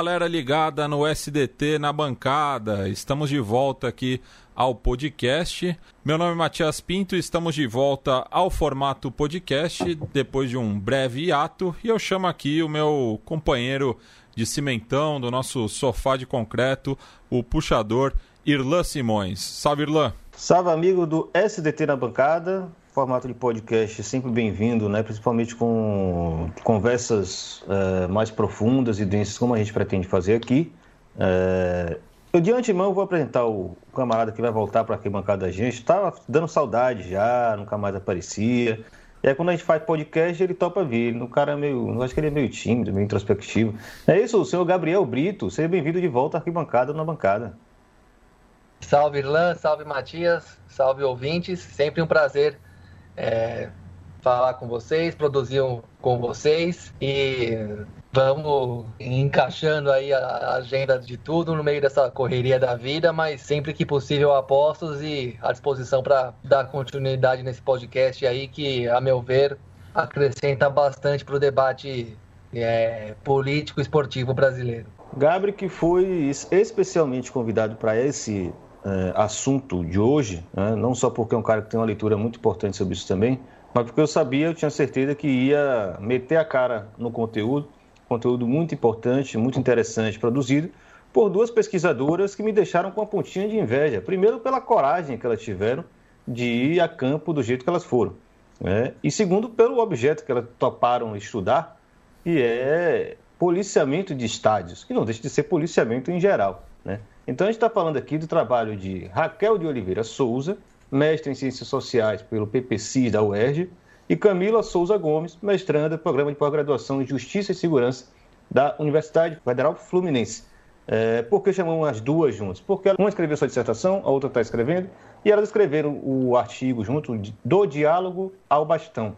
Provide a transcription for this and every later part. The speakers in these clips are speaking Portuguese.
galera ligada no SDT na bancada. Estamos de volta aqui ao podcast. Meu nome é Matias Pinto estamos de volta ao formato podcast depois de um breve hiato. E eu chamo aqui o meu companheiro de cimentão do nosso sofá de concreto, o puxador Irlan Simões. Salve, Irlan! Salve, amigo do SDT na bancada. Formato de podcast sempre bem-vindo, né? principalmente com conversas é, mais profundas e densas, como a gente pretende fazer aqui. É, eu de antemão vou apresentar o camarada que vai voltar para a bancada da gente. Estava dando saudade já, nunca mais aparecia. E aí quando a gente faz podcast, ele topa vir. O cara é meio. Eu acho que ele é meio tímido, meio introspectivo. É isso, o senhor Gabriel Brito. Seja bem-vindo de volta à arquibancada na bancada. Salve Irlan, salve Matias, salve ouvintes. Sempre um prazer é, falar com vocês, produzir com vocês e vamos encaixando aí a agenda de tudo no meio dessa correria da vida, mas sempre que possível apostos e à disposição para dar continuidade nesse podcast aí que, a meu ver, acrescenta bastante para o debate é, político esportivo brasileiro. Gabriel, que foi especialmente convidado para esse é, assunto de hoje, né? não só porque é um cara que tem uma leitura muito importante sobre isso também, mas porque eu sabia, eu tinha certeza que ia meter a cara no conteúdo, conteúdo muito importante, muito interessante, produzido por duas pesquisadoras que me deixaram com uma pontinha de inveja. Primeiro, pela coragem que elas tiveram de ir a campo do jeito que elas foram. Né? E segundo, pelo objeto que elas toparam estudar, que é policiamento de estádios, que não deixa de ser policiamento em geral. Né? Então, a gente está falando aqui do trabalho de Raquel de Oliveira Souza, mestre em Ciências Sociais pelo PPC da UERJ, e Camila Souza Gomes, mestranda Programa de Pós-Graduação em Justiça e Segurança da Universidade Federal Fluminense. É, por que chamamos as duas juntas? Porque uma escreveu sua dissertação, a outra está escrevendo, e elas escreveram o artigo junto do diálogo ao bastão.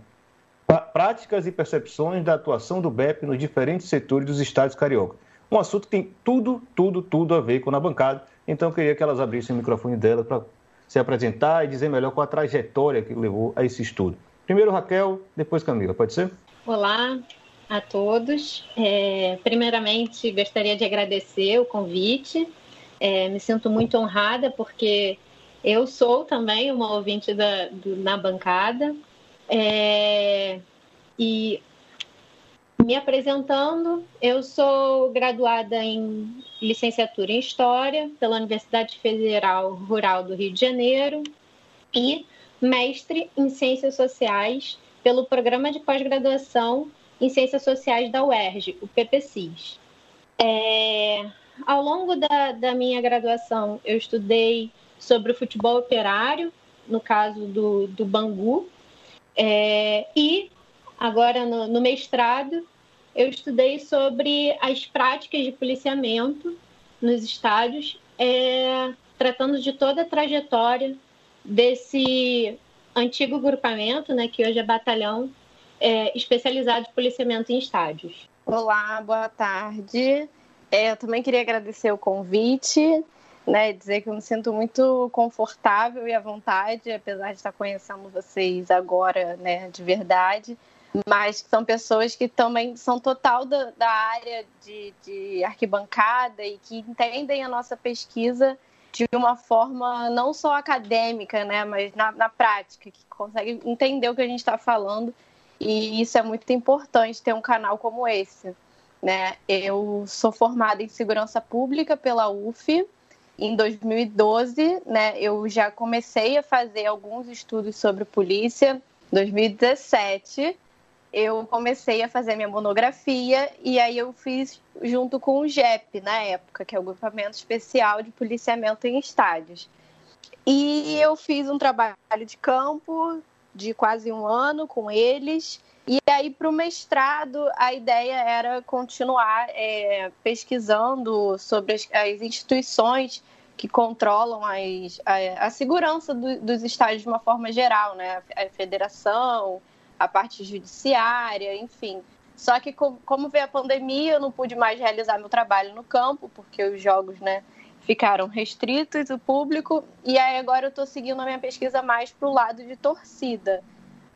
Práticas e percepções da atuação do BEP nos diferentes setores dos estados carioca. Um assunto que tem tudo, tudo, tudo a ver com a bancada. Então eu queria que elas abrissem o microfone dela para se apresentar e dizer melhor qual a trajetória que levou a esse estudo. Primeiro Raquel, depois Camila, pode ser? Olá a todos. É, primeiramente, gostaria de agradecer o convite. É, me sinto muito honrada porque eu sou também uma ouvinte da, do, na bancada. É, e me apresentando, eu sou graduada em licenciatura em História pela Universidade Federal Rural do Rio de Janeiro e mestre em Ciências Sociais pelo Programa de Pós-Graduação em Ciências Sociais da UERJ, o PPCIS. É, ao longo da, da minha graduação, eu estudei sobre o futebol operário, no caso do, do Bangu, é, e agora no, no mestrado eu estudei sobre as práticas de policiamento nos estádios, é, tratando de toda a trajetória desse antigo grupamento, né, que hoje é batalhão, é, especializado em policiamento em estádios. Olá, boa tarde. É, eu também queria agradecer o convite, né, dizer que eu me sinto muito confortável e à vontade, apesar de estar conhecendo vocês agora, né, de verdade mas são pessoas que também são total da, da área de, de arquibancada e que entendem a nossa pesquisa de uma forma não só acadêmica, né, mas na, na prática, que conseguem entender o que a gente está falando. E isso é muito importante ter um canal como esse. Né? Eu sou formada em segurança pública pela UF. Em 2012, né, eu já comecei a fazer alguns estudos sobre polícia. 2017, eu comecei a fazer minha monografia e aí eu fiz junto com o GEP na época, que é o Grupamento Especial de Policiamento em Estádios. E eu fiz um trabalho de campo de quase um ano com eles. E aí, para o mestrado, a ideia era continuar é, pesquisando sobre as, as, instituições que controlam as, a, a segurança do, dos estádios de uma forma geral, né? A federação, a parte judiciária, enfim. Só que como veio a pandemia, eu não pude mais realizar meu trabalho no campo, porque os jogos, né, ficaram restritos o público, e aí agora eu estou seguindo a minha pesquisa mais para o lado de torcida.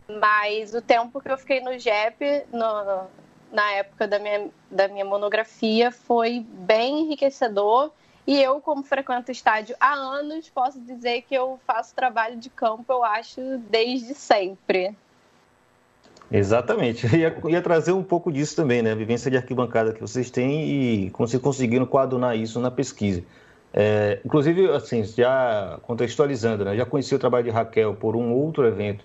Mas o tempo que eu fiquei no JEP, no, na época da minha, da minha monografia foi bem enriquecedor. E eu, como frequento estádio há anos, posso dizer que eu faço trabalho de campo, eu acho, desde sempre. Exatamente. Ia, ia trazer um pouco disso também, né? A vivência de arquibancada que vocês têm e como vocês conseguiram coadunar isso na pesquisa. É, inclusive, assim, já contextualizando, né? Já conheci o trabalho de Raquel por um outro evento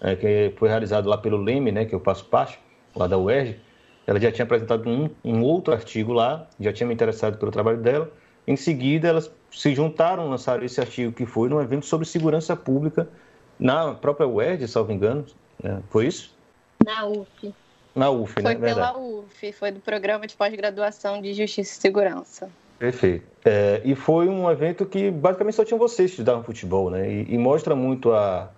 é, que foi realizado lá pelo Leme, né? Que eu faço parte, lá da UERJ. Ela já tinha apresentado um, um outro artigo lá, já tinha me interessado pelo trabalho dela. Em seguida, elas se juntaram, lançaram esse artigo que foi num evento sobre segurança pública na própria UERJ, salvo engano. Né? Foi isso? Na UF. Na UF, foi né? Foi pela UF, foi do Programa de Pós-Graduação de Justiça e Segurança. Perfeito. É, e foi um evento que basicamente só tinham vocês que estudavam futebol, né? E, e, mostra muito a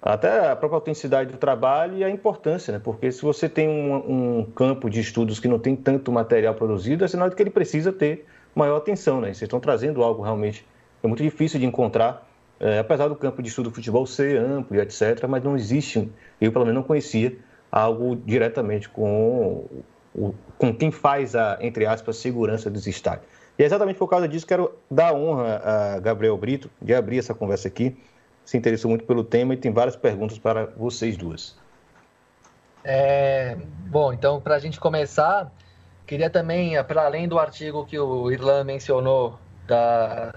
até a própria autenticidade do trabalho e a importância, né? Porque se você tem um, um campo de estudos que não tem tanto material produzido, é sinal de que ele precisa ter maior atenção, né? Vocês estão trazendo algo realmente é muito difícil de encontrar, é, apesar do campo de estudo do futebol ser amplo, etc. Mas não existe, eu pelo menos não conhecia algo diretamente com o, com quem faz a entre aspas segurança dos estádios. E é exatamente por causa disso que quero dar honra a Gabriel Brito de abrir essa conversa aqui. Se interessou muito pelo tema e tem várias perguntas para vocês duas. É, bom, então para a gente começar, queria também, para além do artigo que o Irlan mencionou da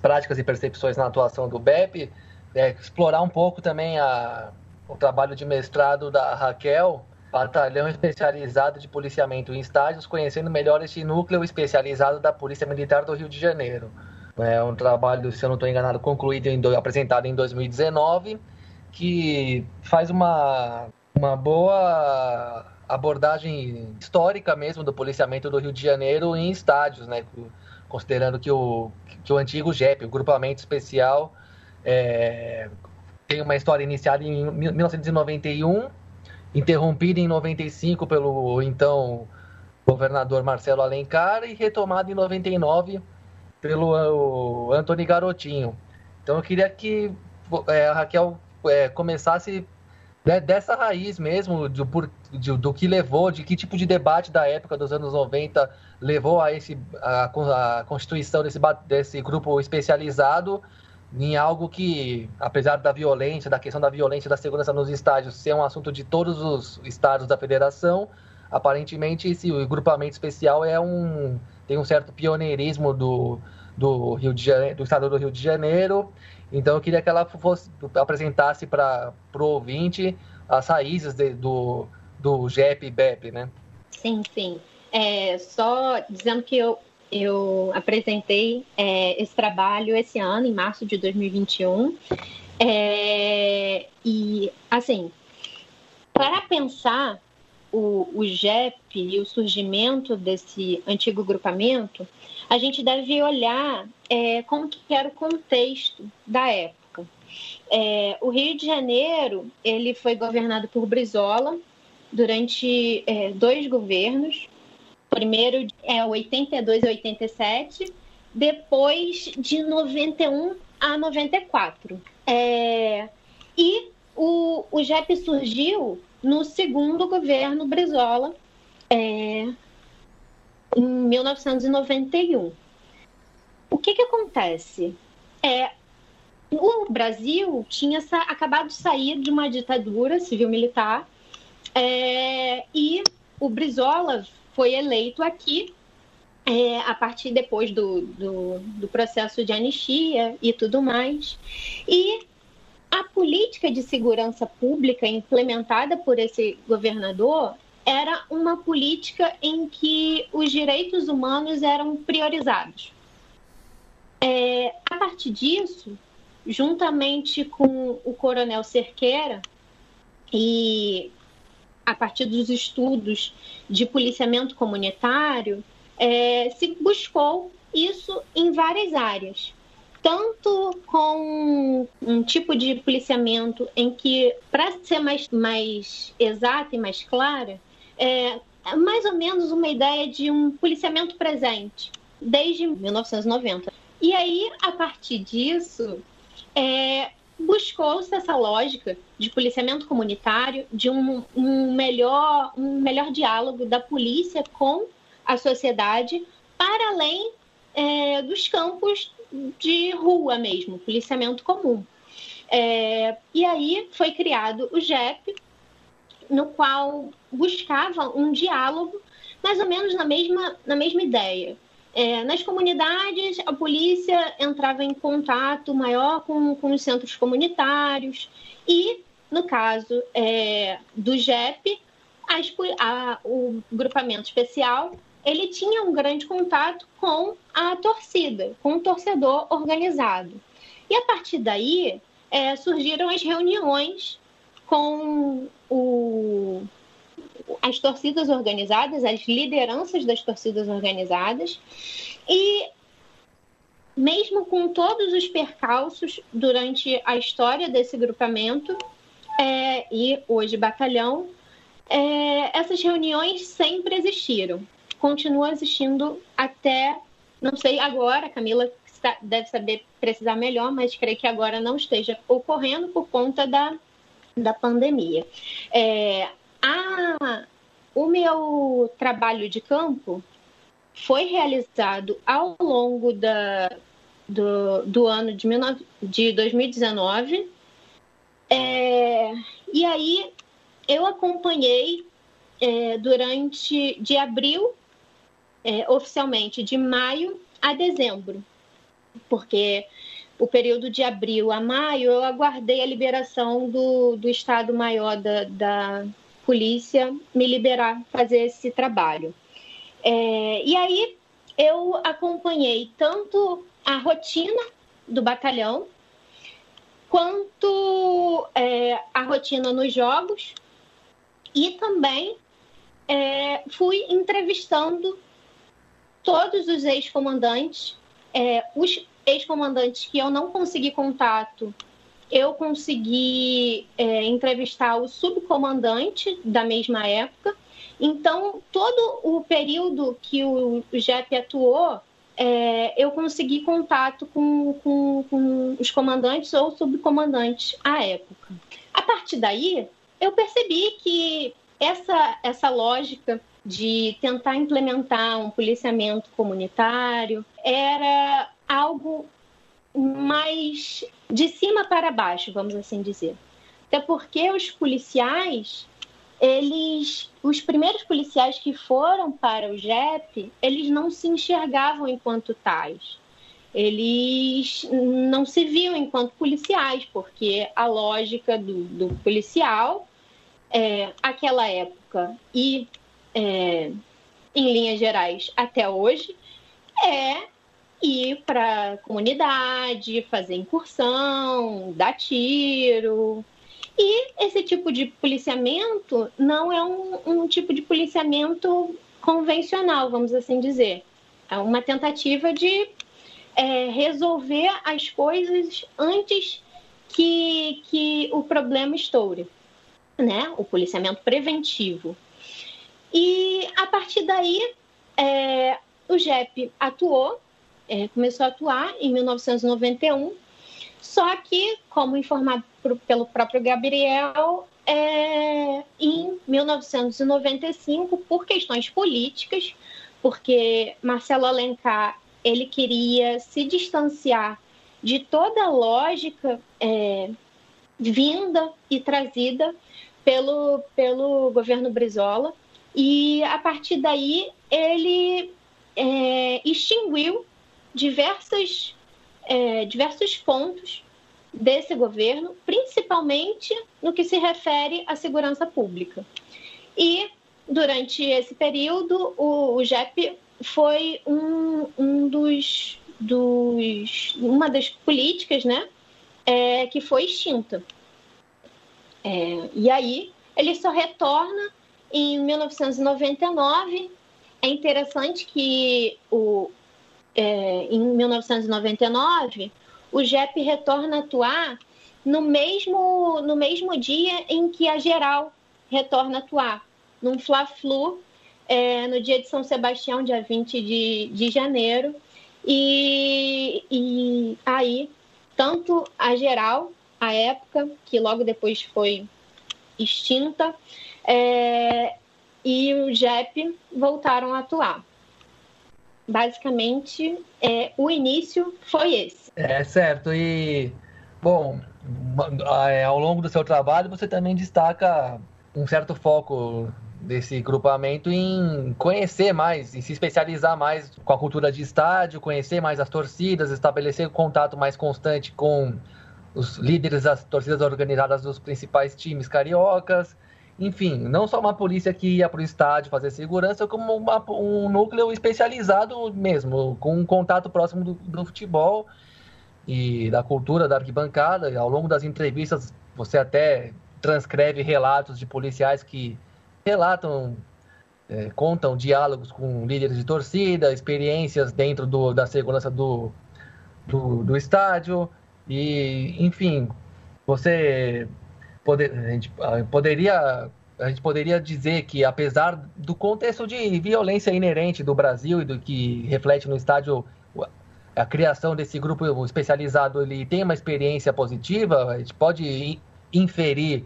práticas e percepções na atuação do BEP, é, explorar um pouco também a, o trabalho de mestrado da Raquel batalhão especializado de policiamento em estágios, conhecendo melhor este núcleo especializado da Polícia Militar do Rio de Janeiro. É um trabalho, se eu não estou enganado, concluído, apresentado em 2019, que faz uma, uma boa abordagem histórica mesmo do policiamento do Rio de Janeiro em estádios, né? Considerando que o, que o antigo GEP, o Grupamento Especial, é, tem uma história iniciada em 1991 interrompida em 95 pelo então governador Marcelo Alencar e retomada em 99 pelo Antônio Garotinho. Então eu queria que é, a Raquel é, começasse dessa raiz mesmo, do, de, do que levou, de que tipo de debate da época dos anos 90 levou a, esse, a, a constituição desse, desse grupo especializado em algo que, apesar da violência, da questão da violência da segurança nos estádios ser um assunto de todos os estados da federação, aparentemente esse grupamento especial é um tem um certo pioneirismo do, do Rio de Janeiro, do estado do Rio de Janeiro. Então eu queria que ela fosse apresentasse para o ouvinte as raízes de, do do GEP e BEP, né? Sim, sim. É, só dizendo que eu eu apresentei é, esse trabalho esse ano, em março de 2021. É, e, assim, para pensar o, o GEP e o surgimento desse antigo grupamento, a gente deve olhar é, como que era o contexto da época. É, o Rio de Janeiro ele foi governado por Brizola durante é, dois governos, primeiro é 82 e 87, depois de 91 a 94. É, e o, o JEP surgiu no segundo governo Brizola, é, em 1991. O que, que acontece? É, o Brasil tinha acabado de sair de uma ditadura civil-militar é, e o Brizola foi eleito aqui é, a partir depois do, do, do, processo de anistia e tudo mais. E a política de segurança pública implementada por esse governador era uma política em que os direitos humanos eram priorizados. É, a partir disso, juntamente com o coronel Cerqueira e a partir dos estudos de policiamento comunitário, é, se buscou isso em várias áreas. Tanto com um tipo de policiamento em que, para ser mais, mais exata e mais clara, é, mais ou menos uma ideia de um policiamento presente, desde 1990. E aí, a partir disso, é, buscou-se essa lógica de policiamento comunitário, de um, um, melhor, um melhor diálogo da polícia com a sociedade, para além é, dos campos de rua mesmo, policiamento comum. É, e aí foi criado o GEP, no qual buscava um diálogo mais ou menos na mesma, na mesma ideia. É, nas comunidades, a polícia entrava em contato maior com, com os centros comunitários e, no caso é, do GEP, as, a, o grupamento especial ele tinha um grande contato com a torcida, com o torcedor organizado. E a partir daí é, surgiram as reuniões com o, as torcidas organizadas, as lideranças das torcidas organizadas, e mesmo com todos os percalços durante a história desse grupamento é, e hoje batalhão, é, essas reuniões sempre existiram, continuam existindo até, não sei agora, Camila deve saber precisar melhor, mas creio que agora não esteja ocorrendo por conta da, da pandemia. É, a, o meu trabalho de campo foi realizado ao longo da, do, do ano de, 19, de 2019. É, e aí eu acompanhei é, durante de abril, é, oficialmente de maio a dezembro, porque o período de abril a maio eu aguardei a liberação do, do Estado-Maior da, da, polícia me liberar fazer esse trabalho. É, e aí eu acompanhei tanto a rotina do batalhão quanto é, a rotina nos jogos e também é, fui entrevistando todos os ex-comandantes, é, os ex-comandantes que eu não consegui contato eu consegui é, entrevistar o subcomandante da mesma época. Então, todo o período que o JEP atuou, é, eu consegui contato com, com, com os comandantes ou subcomandantes à época. A partir daí, eu percebi que essa, essa lógica de tentar implementar um policiamento comunitário era algo mais de cima para baixo, vamos assim dizer. Até porque os policiais, eles, os primeiros policiais que foram para o JEP, eles não se enxergavam enquanto tais. Eles não se viam enquanto policiais, porque a lógica do, do policial, é, aquela época e, é, em linhas gerais, até hoje, é ir para a comunidade, fazer incursão, dar tiro. E esse tipo de policiamento não é um, um tipo de policiamento convencional, vamos assim dizer. É uma tentativa de é, resolver as coisas antes que, que o problema estoure, né? O policiamento preventivo. E a partir daí, é, o JEP atuou é, começou a atuar em 1991, só que, como informado por, pelo próprio Gabriel, é, em 1995, por questões políticas, porque Marcelo Alencar ele queria se distanciar de toda a lógica é, vinda e trazida pelo, pelo governo Brizola, e a partir daí ele é, extinguiu diversas, é, diversos pontos desse governo, principalmente no que se refere à segurança pública. E, durante esse período, o, o JEP foi um, um dos, dos, uma das políticas né, é, que foi extinta. É, e aí, ele só retorna em 1999. É interessante que o, é, em 1999, o JEP retorna a atuar no mesmo, no mesmo dia em que a Geral retorna a atuar, num Fla-Flu, é, no dia de São Sebastião, dia 20 de, de janeiro. E, e aí, tanto a Geral à época, que logo depois foi extinta, é, e o JEP voltaram a atuar. Basicamente, é, o início foi esse. É certo. E, bom, é, ao longo do seu trabalho, você também destaca um certo foco desse grupamento em conhecer mais, em se especializar mais com a cultura de estádio, conhecer mais as torcidas, estabelecer contato mais constante com os líderes das torcidas organizadas dos principais times cariocas. Enfim, não só uma polícia que ia para o estádio fazer segurança, como uma, um núcleo especializado mesmo, com um contato próximo do, do futebol e da cultura da arquibancada. E ao longo das entrevistas, você até transcreve relatos de policiais que relatam, é, contam diálogos com líderes de torcida, experiências dentro do, da segurança do, do, do estádio. E, enfim, você poder, a gente poderia a gente poderia dizer que apesar do contexto de violência inerente do Brasil e do que reflete no estádio a criação desse grupo especializado ele tem uma experiência positiva a gente pode inferir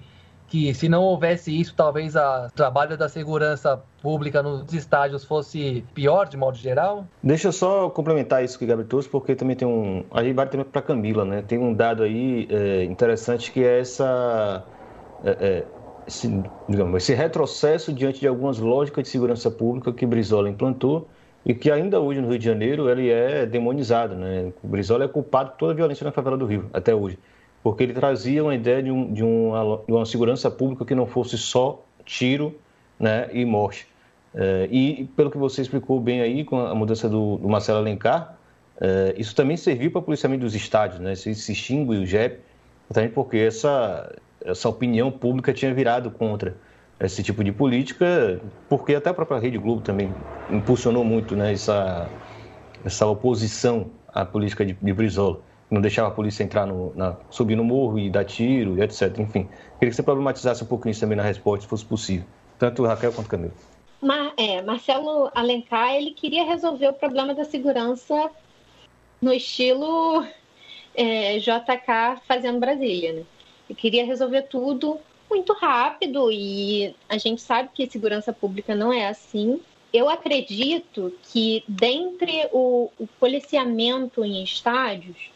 que se não houvesse isso, talvez o trabalho da segurança pública nos estádios fosse pior, de modo geral? Deixa eu só complementar isso que o Gabriel trouxe, porque também tem um. Aí vale também para Camila, né? Tem um dado aí é, interessante que é essa. É, é, esse, digamos, esse retrocesso diante de algumas lógicas de segurança pública que Brizola implantou e que ainda hoje no Rio de Janeiro ele é demonizado, né? O Brizola é culpado de toda a violência na favela do Rio, até hoje porque ele trazia uma ideia de, um, de, uma, de uma segurança pública que não fosse só tiro né, e morte. É, e pelo que você explicou bem aí, com a mudança do, do Marcelo Alencar, é, isso também serviu para o policiamento dos estádios, né? Se, se extingue o JEP, também porque essa, essa opinião pública tinha virado contra esse tipo de política, porque até a própria Rede Globo também impulsionou muito né, essa, essa oposição à política de, de Brizola não deixava a polícia entrar no, na, subir no morro e dar tiro, e etc. Enfim, queria que você problematizasse um pouquinho isso também na resposta, se fosse possível. Tanto Raquel quanto Camilo. Mar, é, Marcelo Alencar, ele queria resolver o problema da segurança no estilo é, JK fazendo Brasília, né? Ele queria resolver tudo muito rápido e a gente sabe que segurança pública não é assim. Eu acredito que dentre o, o policiamento em estádios,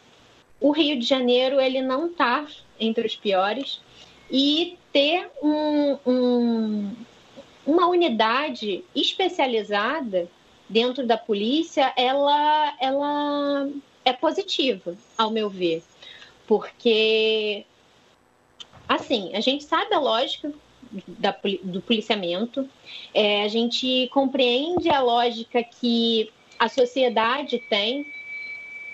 o Rio de Janeiro ele não está entre os piores. E ter um, um, uma unidade especializada dentro da polícia, ela, ela é positiva, ao meu ver, porque assim a gente sabe a lógica da, do policiamento, é, a gente compreende a lógica que a sociedade tem,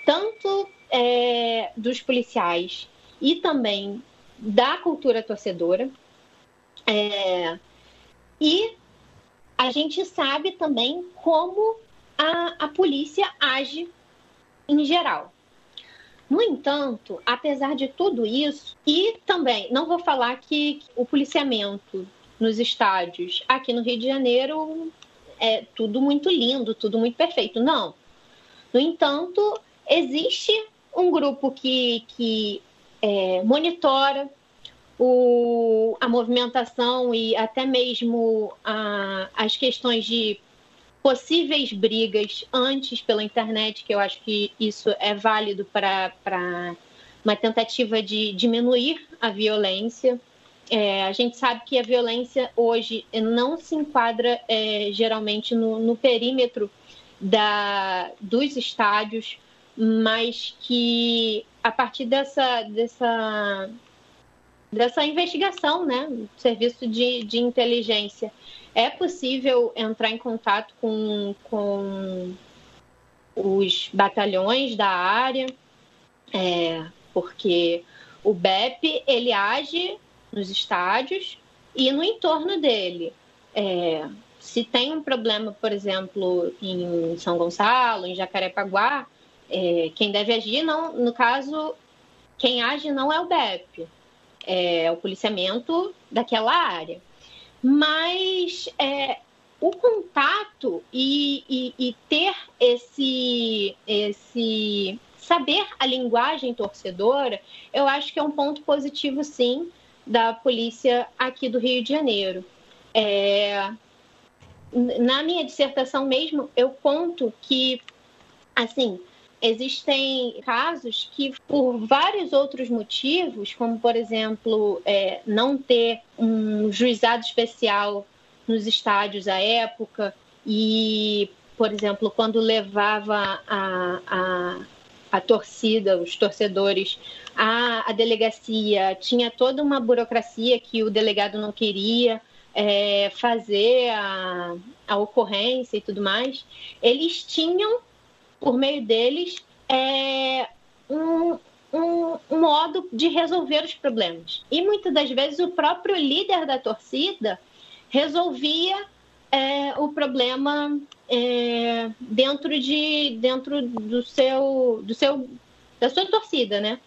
tanto é, dos policiais e também da cultura torcedora. É, e a gente sabe também como a, a polícia age em geral. No entanto, apesar de tudo isso, e também não vou falar que o policiamento nos estádios aqui no Rio de Janeiro é tudo muito lindo, tudo muito perfeito. Não. No entanto, existe um grupo que, que é, monitora o, a movimentação e até mesmo a, as questões de possíveis brigas antes pela internet, que eu acho que isso é válido para uma tentativa de diminuir a violência. É, a gente sabe que a violência hoje não se enquadra é, geralmente no, no perímetro da, dos estádios mas que a partir dessa, dessa, dessa investigação, né, serviço de, de inteligência, é possível entrar em contato com, com os batalhões da área, é, porque o BEP ele age nos estádios e no entorno dele. É, se tem um problema, por exemplo, em São Gonçalo, em Jacarepaguá, é, quem deve agir, não, no caso, quem age não é o BEP, é o policiamento daquela área. Mas é, o contato e, e, e, ter esse, esse saber a linguagem torcedora, eu acho que é um ponto positivo, sim, da polícia aqui do Rio de Janeiro. É, na minha dissertação mesmo, eu conto que, assim, existem casos que, por vários outros motivos, como, por exemplo, é, não ter um juizado especial nos estádios à época e, por exemplo, quando levava a, a, a torcida, os torcedores, à, delegacia, tinha toda uma burocracia que o delegado não queria é, fazer a, a ocorrência e tudo mais, eles tinham, por meio deles, é, um, um, modo de resolver os problemas. E muitas das vezes o próprio líder da torcida resolvia é, o problema é, dentro de dentro do seu do seu da sua torcida, né?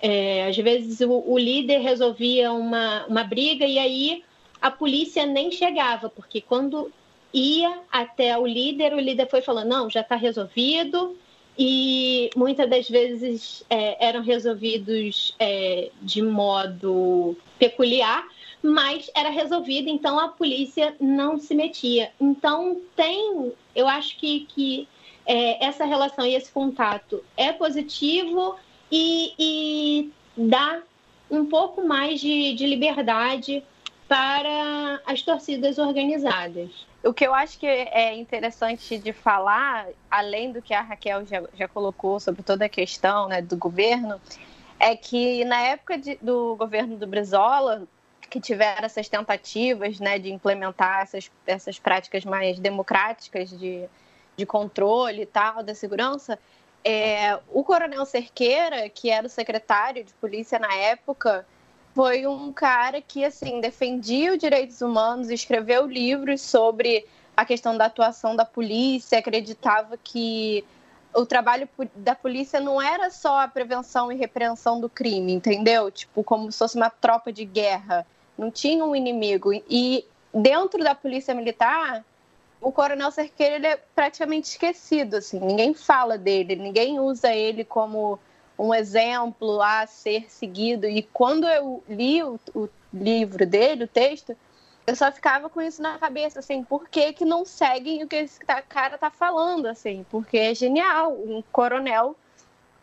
É, às vezes o, o, líder resolvia uma, uma briga e aí a polícia nem chegava, porque quando ia até o líder, o líder foi falando, não, já está resolvido, e muitas das vezes é, eram resolvidos é, de modo peculiar, mas era resolvido, então a polícia não se metia. Então tem, eu acho que, que é, essa relação e esse contato é positivo e, e dá um pouco mais de, de liberdade para as torcidas organizadas. O que eu acho que é interessante de falar, além do que a Raquel já, já colocou sobre toda a questão né, do governo, é que na época de, do governo do Brizola, que tiveram essas tentativas né, de implementar essas, essas práticas mais democráticas de, de controle e tal da segurança, é, o coronel Cerqueira, que era o secretário de polícia na época, foi um cara que assim defendia os direitos humanos, escreveu livros sobre a questão da atuação da polícia, acreditava que o trabalho da polícia não era só a prevenção e repreensão do crime, entendeu? Tipo, como se fosse uma tropa de guerra, não tinha um inimigo. E dentro da polícia militar, o coronel Cerqueira ele é praticamente esquecido, assim, ninguém fala dele, ninguém usa ele como um exemplo a ser seguido. E quando eu li o, o livro dele, o texto, eu só ficava com isso na cabeça, assim, por que, que não seguem o que esse cara tá falando, assim? Porque é genial, um coronel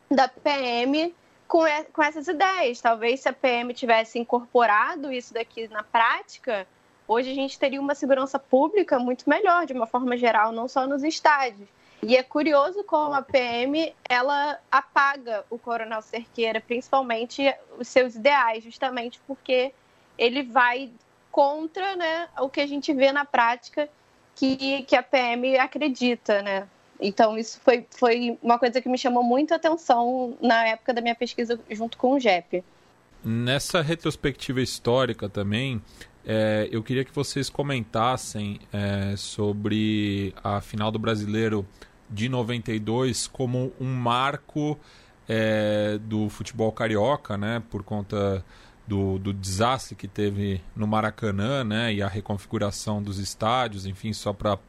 da PM com, com essas ideias. Talvez se a PM tivesse incorporado isso daqui na prática, hoje a gente teria uma segurança pública muito melhor, de uma forma geral, não só nos estádios. E é curioso como a PM ela apaga o Coronel Cerqueira, principalmente os seus ideais, justamente porque ele vai contra né, o que a gente vê na prática que, que a PM acredita, né? Então, isso foi, foi uma coisa que me chamou muito a atenção na época da minha pesquisa junto com o JEP. Nessa retrospectiva histórica também, é, eu queria que vocês comentassem é, sobre a final do Brasileiro de 92 como um marco é, do futebol carioca, né, por conta do, do, desastre que teve no Maracanã, né, e a reconfiguração dos estádios, enfim, só para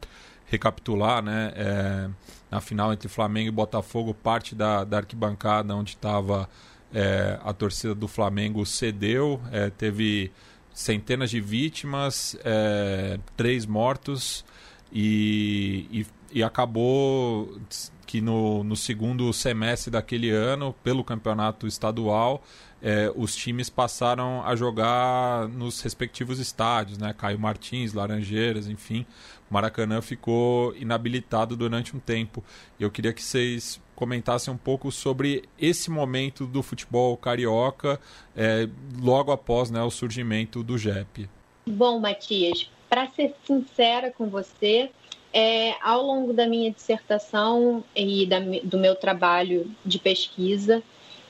recapitular, né, é, na final entre Flamengo e Botafogo, parte da, da arquibancada onde estava é, a torcida do Flamengo cedeu, é, teve centenas de vítimas, é, três mortos e, e e acabou que no, no segundo semestre daquele ano, pelo campeonato estadual, é, os times passaram a jogar nos respectivos estádios, né? Caio Martins, Laranjeiras, enfim. Maracanã ficou inabilitado durante um tempo. Eu queria que vocês comentassem um pouco sobre esse momento do futebol carioca, é, logo após né, o surgimento do JEP. Bom, Matias, para ser sincera com você, é, ao longo da minha dissertação e da, do meu trabalho de pesquisa,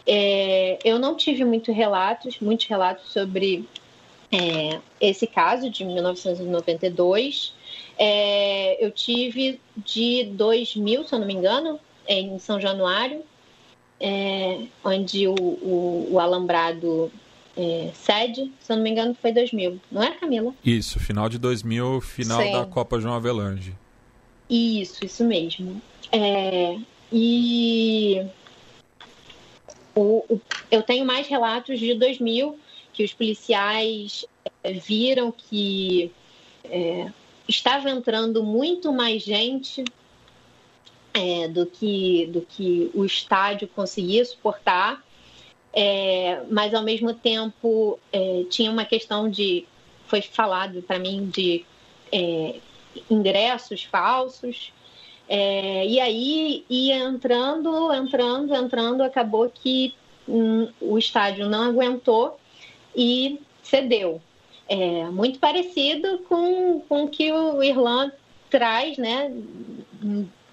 é, eu não tive muito relatos, muitos relatos sobre é, esse caso de 1992. É, eu tive de 2000, se eu não me engano, em São Januário, é, onde o, o, o alambrado é, sede, se eu não me engano, foi 2000, não é, Camila? Isso, final de 2000, final Sim. da Copa João Avelange. Isso, isso mesmo. É, e o, o, eu tenho mais relatos de 2000 que os policiais é, viram que é, estava entrando muito mais gente é, do, que, do que o estádio conseguia suportar, é, mas ao mesmo tempo é, tinha uma questão de, foi falado para mim, de é, ingressos falsos. É, e aí ia entrando, entrando, entrando, acabou que hum, o estádio não aguentou e cedeu. É, muito parecido com, o que o Irlanda traz né,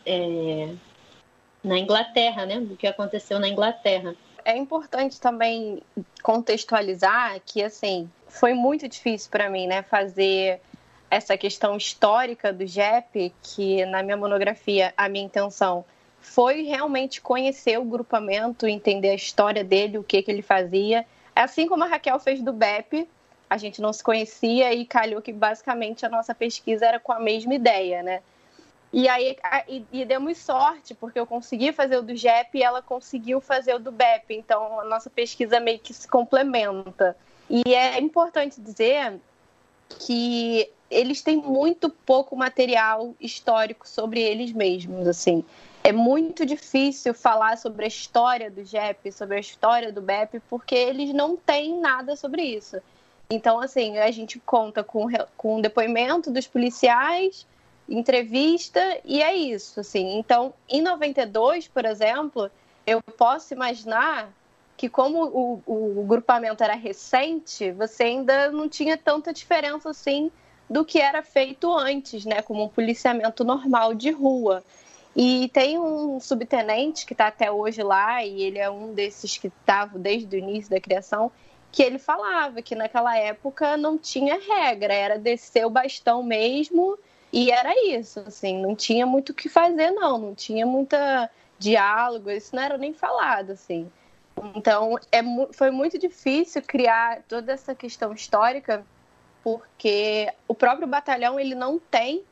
é, na Inglaterra, né, do que aconteceu na Inglaterra. É importante também contextualizar que assim foi muito difícil para mim, né, fazer essa questão histórica do JEP, que na minha monografia a minha intenção foi realmente conhecer o grupamento, entender a história dele, o que, que ele fazia. Assim como a Raquel fez do BEP, a gente não se conhecia e calhou que basicamente a nossa pesquisa era com a mesma ideia, né? E aí e, e demos sorte, porque eu consegui fazer o do JEP e ela conseguiu fazer o do BEP. Então a nossa pesquisa meio que se complementa. E é importante dizer que eles têm muito pouco material histórico sobre eles mesmos, assim. É muito difícil falar sobre a história do JEP, sobre a história do BEP, porque eles não têm nada sobre isso. Então, assim, a gente conta com, com o depoimento dos policiais, entrevista, e é isso, assim. Então, em 92, por exemplo, eu posso imaginar que como o, o, grupamento era recente, você ainda não tinha tanta diferença assim do que era feito antes, né, como um policiamento normal de rua. E tem um subtenente que está até hoje lá, e ele é um desses que estava desde o início da criação, que ele falava que naquela época não tinha regra, era descer o bastão mesmo, e era isso, assim, não tinha muito o que fazer, não, não tinha muita diálogo, isso não era nem falado, assim. Então, é, foi muito difícil criar toda essa questão histórica, porque o próprio batalhão ele não tem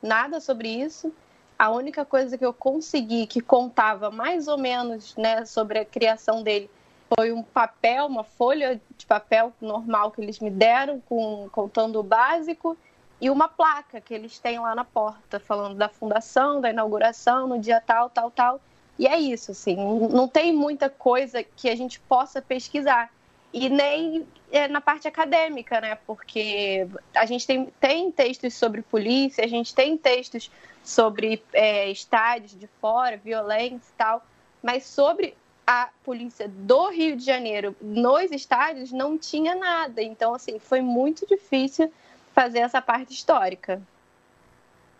nada sobre isso. A única coisa que eu consegui que contava mais ou menos né, sobre a criação dele foi um papel, uma folha de papel normal que eles me deram, com, contando o básico, e uma placa que eles têm lá na porta, falando da fundação, da inauguração, no dia tal, tal, tal. E é isso, assim, não tem muita coisa que a gente possa pesquisar. E nem é, na parte acadêmica, né? Porque a gente tem, tem textos sobre polícia, a gente tem textos sobre é, estádios de fora, violência e tal, mas sobre a polícia do Rio de Janeiro nos estádios não tinha nada. Então, assim, foi muito difícil fazer essa parte histórica.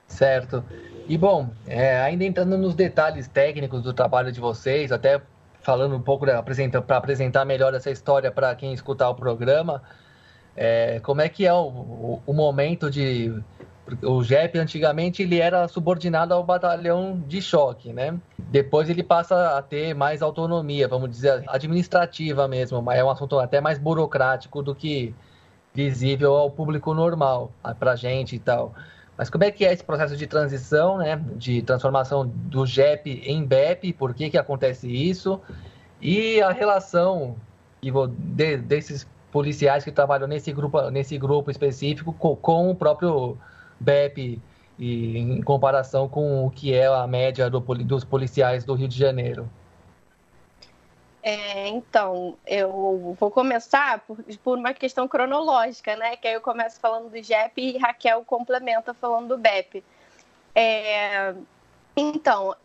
Certo. E bom, é, ainda entrando nos detalhes técnicos do trabalho de vocês, até falando um pouco para apresentar melhor essa história para quem escutar o programa, é, como é que é o, o, o, momento de. O JEP antigamente ele era subordinado ao batalhão de choque, né? Depois ele passa a ter mais autonomia, vamos dizer, administrativa mesmo, é um assunto até mais burocrático do que visível ao público normal, para gente e tal. Mas como é que é esse processo de transição, né, de transformação do JEP em BEP? Por que, que acontece isso? E a relação de, desses policiais que trabalham nesse grupo, nesse grupo específico com, com o próprio BEP e, em comparação com o que é a média do, dos policiais do Rio de Janeiro? É, então, eu vou começar por, por, uma questão cronológica, né? Que aí eu começo falando do JEP e Raquel complementa falando do BEP. É, então,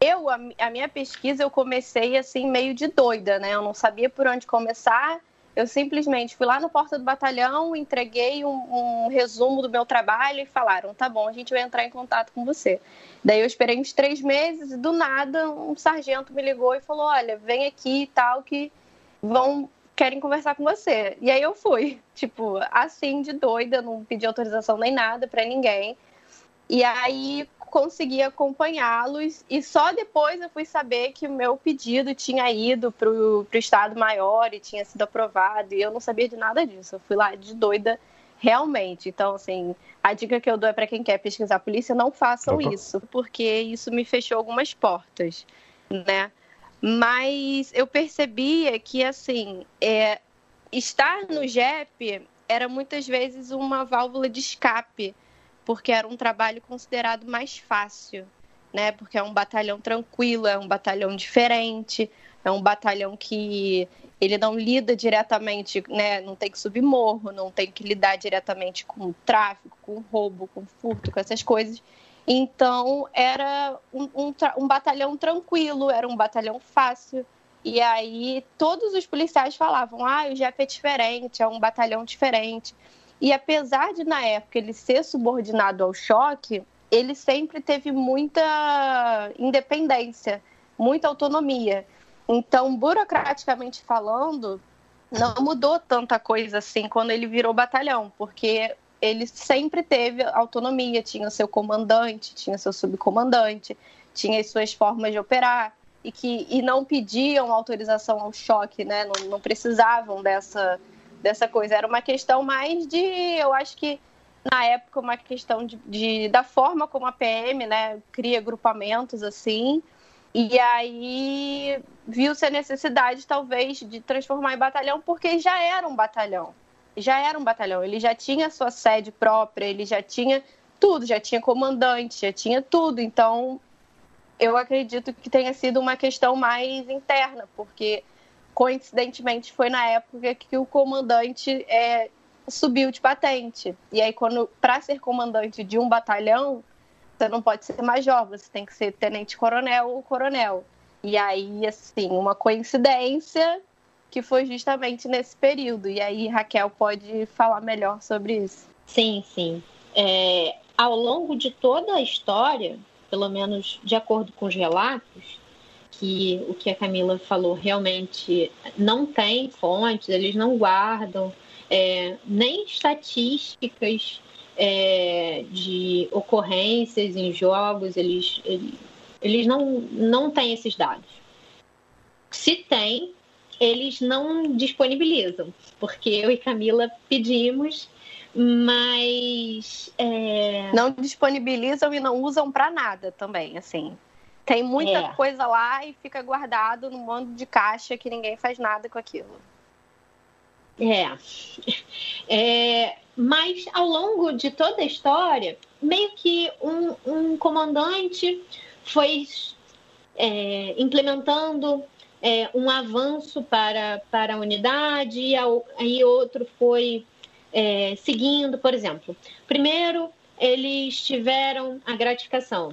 eu, a, a, minha pesquisa, eu comecei assim, meio de doida, né? Eu não sabia por onde começar. Eu simplesmente fui lá no porta do batalhão, entreguei um, um, resumo do meu trabalho e falaram: tá bom, a gente vai entrar em contato com você. Daí eu esperei uns três meses e do nada um sargento me ligou e falou: olha, vem aqui e tal, que vão querem conversar com você. E aí eu fui, tipo, assim de doida, não pedi autorização nem nada para ninguém. E aí consegui acompanhá-los e só depois eu fui saber que o meu pedido tinha ido para o Estado Maior e tinha sido aprovado e eu não sabia de nada disso. Eu fui lá de doida realmente. Então, assim, a dica que eu dou é para quem quer pesquisar polícia, não façam Opa. isso, porque isso me fechou algumas portas, né? Mas eu percebia que, assim, é, estar no JEP era muitas vezes uma válvula de escape, porque era um trabalho considerado mais fácil, né? Porque é um batalhão tranquilo, é um batalhão diferente, é um batalhão que ele não lida diretamente, né? Não tem que subir morro, não tem que lidar diretamente com tráfico, com roubo, com furto, com essas coisas. Então era um, um, um batalhão tranquilo, era um batalhão fácil. E aí todos os policiais falavam: ah, o JEP é diferente, é um batalhão diferente. E apesar de, na época, ele ser subordinado ao choque, ele sempre teve muita independência, muita autonomia. Então, burocraticamente falando, não mudou tanta coisa assim quando ele virou batalhão, porque ele sempre teve autonomia, tinha seu comandante, tinha seu subcomandante, tinha as suas formas de operar e que e não pediam autorização ao choque, né? Não, não precisavam dessa dessa coisa. Era uma questão mais de, eu acho que na época uma questão de, de da forma como a PM, né, cria grupamentos assim. E aí viu-se a necessidade, talvez, de transformar em batalhão, porque já era um batalhão já era um batalhão, ele já tinha sua sede própria, ele já tinha tudo, já tinha comandante, já tinha tudo. Então, eu acredito que tenha sido uma questão mais interna, porque coincidentemente foi na época que o comandante é, subiu de patente. E aí, quando para ser comandante de um batalhão, você não pode ser major, você tem que ser tenente-coronel ou coronel. E aí, assim, uma coincidência que foi justamente nesse período. E aí Raquel pode falar melhor sobre isso. Sim, sim. É, ao longo de toda a história, pelo menos de acordo com os relatos, que o que a Camila falou realmente não tem fontes, eles não guardam é, nem estatísticas é, de ocorrências em jogos, eles, eles, não, não têm esses dados. Se tem, eles não disponibilizam, porque eu e Camila pedimos, mas. É... Não disponibilizam e não usam para nada também, assim. Tem muita é. coisa lá e fica guardado num monte de caixa que ninguém faz nada com aquilo. É. é. Mas ao longo de toda a história, meio que um, um comandante foi é, implementando é, um avanço para, para a unidade, e aí outro foi é, seguindo, por exemplo. Primeiro, eles tiveram a gratificação.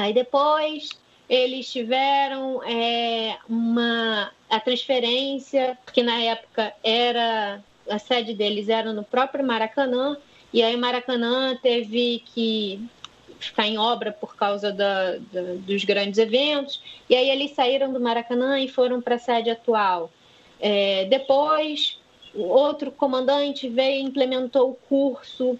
Aí depois eles tiveram é, uma a transferência, que na época era a sede deles era no próprio Maracanã, e aí Maracanã teve que ficar em obra por causa da, da, dos grandes eventos. E aí eles saíram do Maracanã e foram para a sede atual. É, depois, outro comandante veio e implementou o curso,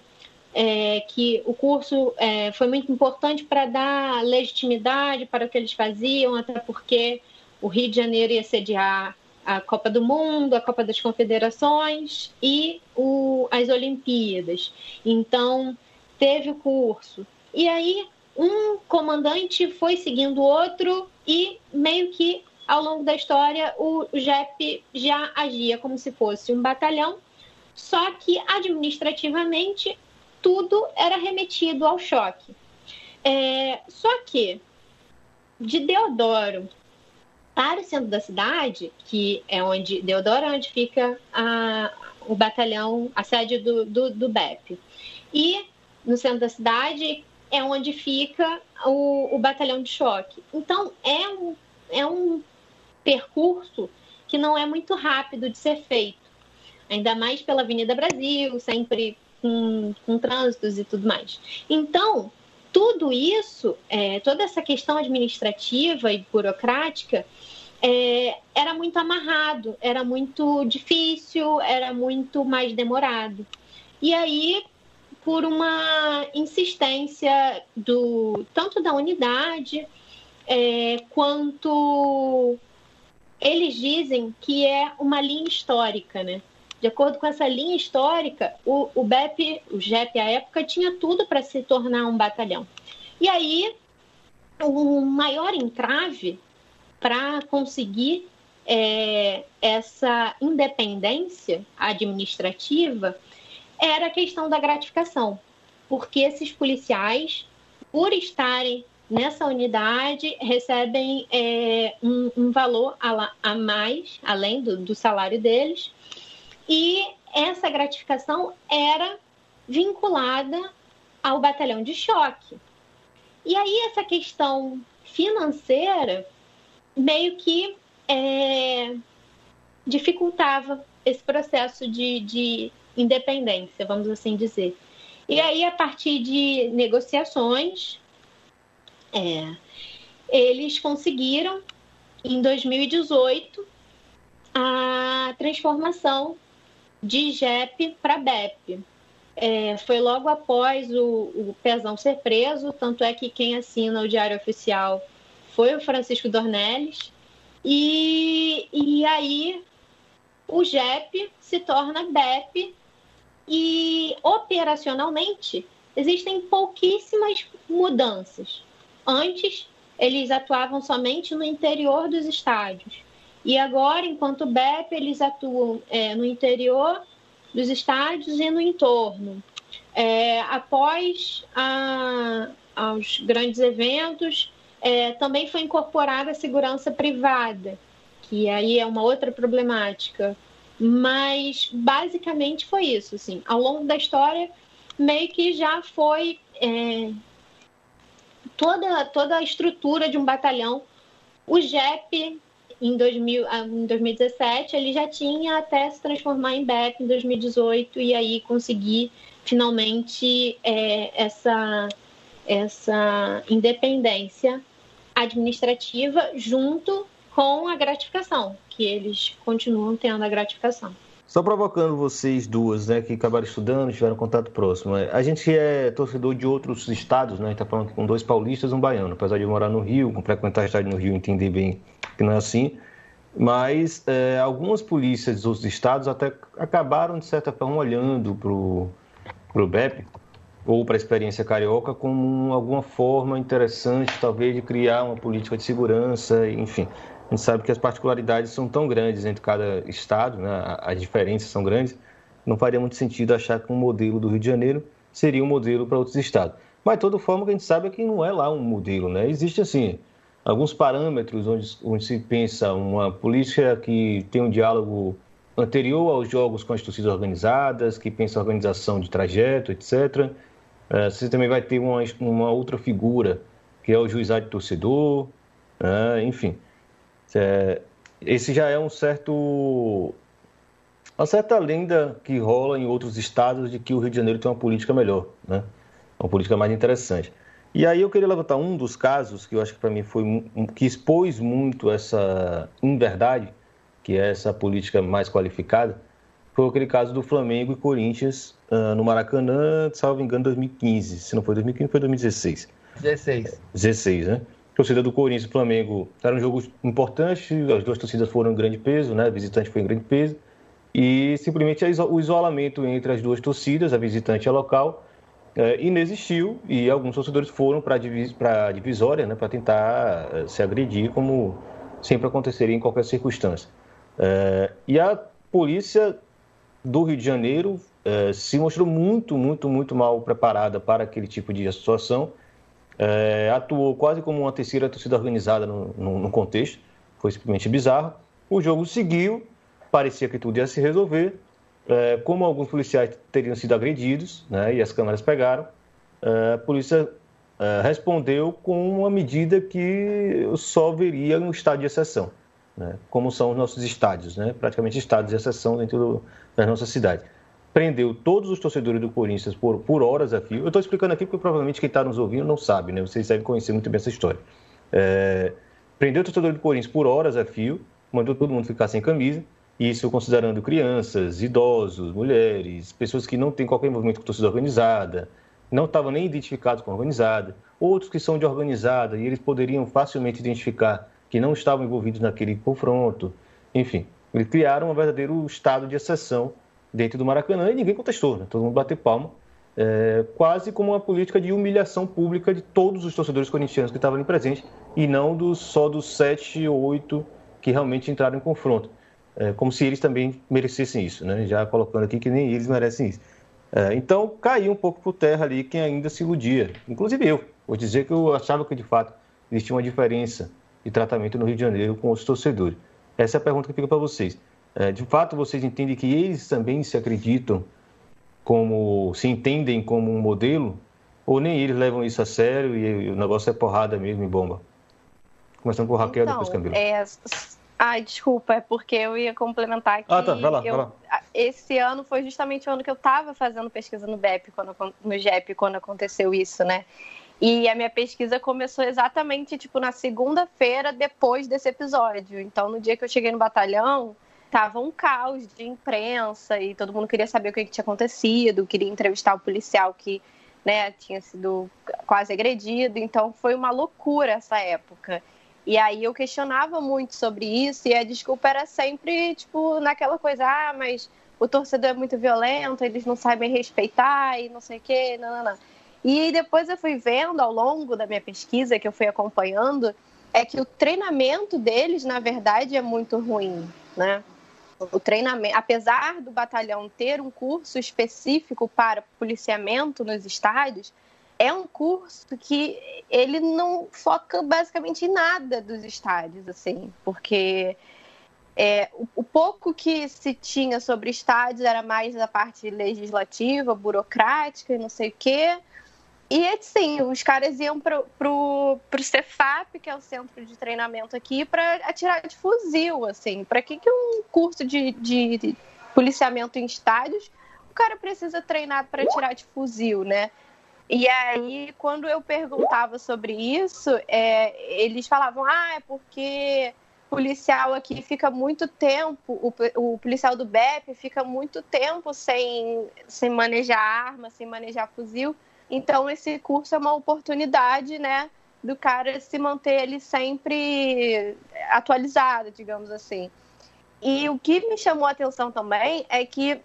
é, que o curso é, foi muito importante para dar legitimidade para o que eles faziam, até porque o Rio de Janeiro ia sediar a Copa do Mundo, a Copa das Confederações e o, as Olimpíadas. Então, teve o curso. E aí um comandante foi seguindo o outro e meio que ao longo da história o JEP já agia como se fosse um batalhão, só que administrativamente tudo era remetido ao choque. É, só que de Deodoro para o centro da cidade, que é onde Deodoro é onde fica a, o batalhão, a sede do, do, do BEP. E no centro da cidade, é onde fica o, o batalhão de choque. Então, é um, é um percurso que não é muito rápido de ser feito, ainda mais pela Avenida Brasil, sempre com, com trânsitos e tudo mais. Então, tudo isso, é, toda essa questão administrativa e burocrática, é, era muito amarrado, era muito difícil, era muito mais demorado. E aí por uma insistência do tanto da unidade é, quanto eles dizem que é uma linha histórica, né? De acordo com essa linha histórica, o, o BEP, o JEP à época, tinha tudo para se tornar um batalhão. E aí, o maior entrave para conseguir é, essa independência administrativa era a questão da gratificação, porque esses policiais, por estarem nessa unidade, recebem é, um, um, valor a, a, mais, além do, do salário deles, e essa gratificação era vinculada ao batalhão de choque. E aí essa questão financeira meio que é, dificultava esse processo de, de independência, vamos assim dizer. E aí, a partir de negociações, é, eles conseguiram, em 2018, a transformação de JEP para BEP. É, foi logo após o, o Pezão ser preso, tanto é que quem assina o Diário Oficial foi o Francisco Dornelles. E, e aí o JEP se torna BEP e operacionalmente existem pouquíssimas mudanças. Antes, eles atuavam somente no interior dos estádios. E agora, enquanto BEP, eles atuam é, no interior dos estádios e no entorno. É, após a, aos grandes eventos, é, também foi incorporada a segurança privada, que aí é uma outra problemática. Mas basicamente foi isso. Assim. Ao longo da história, meio que já foi é, toda, toda a estrutura de um batalhão. O JEP, em, 2000, ah, em 2017, ele já tinha até se transformar em BEP em 2018 e aí conseguir finalmente é, essa, essa independência administrativa junto com a gratificação, que eles continuam tendo a gratificação. Só provocando vocês duas, né, que acabaram estudando, tiveram contato próximo. É, a gente é torcedor de outros estados, né? A gente tá falando com dois paulistas e um baiano. Apesar de morar no Rio, frequentar estádio no Rio, entender bem que não é assim. Mas é, algumas polícias dos outros estados até acabaram, de certa forma, olhando para o BEP ou para a experiência carioca como alguma forma interessante, talvez, de criar uma política de segurança, enfim. A gente sabe que as particularidades são tão grandes entre cada estado, né? as diferenças são grandes, não faria muito sentido achar que um modelo do Rio de Janeiro seria um modelo para outros estados. Mas, de toda forma, que a gente sabe é que não é lá um modelo, né? Existe, assim, alguns parâmetros onde, onde se pensa uma política que tem um diálogo anterior aos jogos com as torcidas organizadas, que pensa a organização de trajeto, etc., é, você também vai ter uma, uma outra figura, que é o juizado de torcedor, né? enfim. É, esse já é um certo. Uma certa lenda que rola em outros estados de que o Rio de Janeiro tem uma política melhor, né? uma política mais interessante. E aí eu queria levantar um dos casos que eu acho que para mim foi um, que expôs muito essa inverdade, que é essa política mais qualificada, foi aquele caso do Flamengo e Corinthians uh, no Maracanã, salvo engano, 2015. Se não foi 2015, foi 2016. 16. 16, né? Torcida do Corinthians e Flamengo era um jogo importante, as duas torcidas foram em grande peso, né? A visitante foi em grande peso. E simplesmente o isolamento entre as duas torcidas, a visitante e a local, é, inexistiu e alguns torcedores foram para a divisória né, para tentar é, se agredir, como sempre aconteceria em qualquer circunstância. É, e a polícia do Rio de Janeiro se mostrou muito, muito, muito mal preparada para aquele tipo de situação. É, atuou quase como uma terceira torcida organizada no, no, no, contexto, foi simplesmente bizarro. O jogo seguiu, parecia que tudo ia se resolver. É, como alguns policiais teriam sido agredidos, né, e as câmeras pegaram, é, a polícia é, respondeu com uma medida que só veria no estado de exceção, né, como são os nossos estádios, né, praticamente estados de exceção dentro do, da nossa cidade prendeu todos os torcedores do Corinthians por, por horas a fio. Eu estou explicando aqui porque provavelmente quem está nos ouvindo não sabe, né? Vocês devem conhecer muito bem essa história. É, prendeu o torcedor do Corinthians por horas a fio, mandou todo mundo ficar sem camisa, isso considerando crianças, idosos, mulheres, pessoas que não têm qualquer envolvimento com torcida organizada, não estavam nem identificados com a organizada, outros que são de organizada e eles poderiam facilmente identificar que não estavam envolvidos naquele confronto. Enfim, eles criaram um verdadeiro estado de exceção dentro do Maracanã e ninguém contestou, né? todo mundo bateu palma é, quase como uma política de humilhação pública de todos os torcedores corintianos que estavam ali presentes e não dos, só dos sete ou oito que realmente entraram em confronto. É, como se eles também merecessem isso, né? já colocando aqui que nem eles merecem isso. É, então caiu um pouco por terra ali quem ainda se iludia, inclusive eu. Vou dizer que eu achava que de fato existia uma diferença de tratamento no Rio de Janeiro com os torcedores. Essa é a pergunta que fica para vocês. É, de fato, vocês entendem que eles também se acreditam como, se entendem como um modelo? Ou nem eles levam isso a sério e o negócio é porrada mesmo e bomba? Começando por Raquel, então, depois Camila. É... Ai, desculpa, é porque eu ia complementar aqui. Ah, tá, vai lá, eu... vai lá. Esse ano foi justamente o ano que eu estava fazendo pesquisa no BEP, quando, no GEP, quando aconteceu isso, né? E a minha pesquisa começou exatamente, tipo, na segunda-feira depois desse episódio. Então, no dia que eu cheguei no batalhão, tava um caos de imprensa e todo mundo queria saber o que, que tinha acontecido, queria entrevistar o policial que, né, tinha sido quase agredido. Então, foi uma loucura essa época. E aí eu questionava muito sobre isso e a desculpa era sempre, tipo, naquela coisa, ah, mas o torcedor é muito violento, eles não sabem respeitar e não sei o quê, não, não, não. E depois eu fui vendo ao longo da minha pesquisa, que eu fui acompanhando, é que o treinamento deles, na verdade, é muito ruim, né? O treinamento, apesar do batalhão ter um curso específico para policiamento nos estádios, é um curso que ele não foca basicamente em nada dos estádios, assim, porque é, o, o, pouco que se tinha sobre estádios era mais a parte legislativa, burocrática e não sei o quê. E assim, os caras iam pro, pro, pro Cefap, que é o centro de treinamento aqui, para atirar de fuzil, assim. Para que, que um curso de, de, policiamento em estádios o cara precisa treinar para atirar de fuzil, né? E aí, quando eu perguntava sobre isso, é, eles falavam: ah, é porque policial aqui fica muito tempo, o, o, policial do BEP fica muito tempo sem, sem manejar arma, sem manejar fuzil. Então, esse curso é uma oportunidade, né, do cara se manter ele sempre atualizado, digamos assim. E o que me chamou a atenção também é que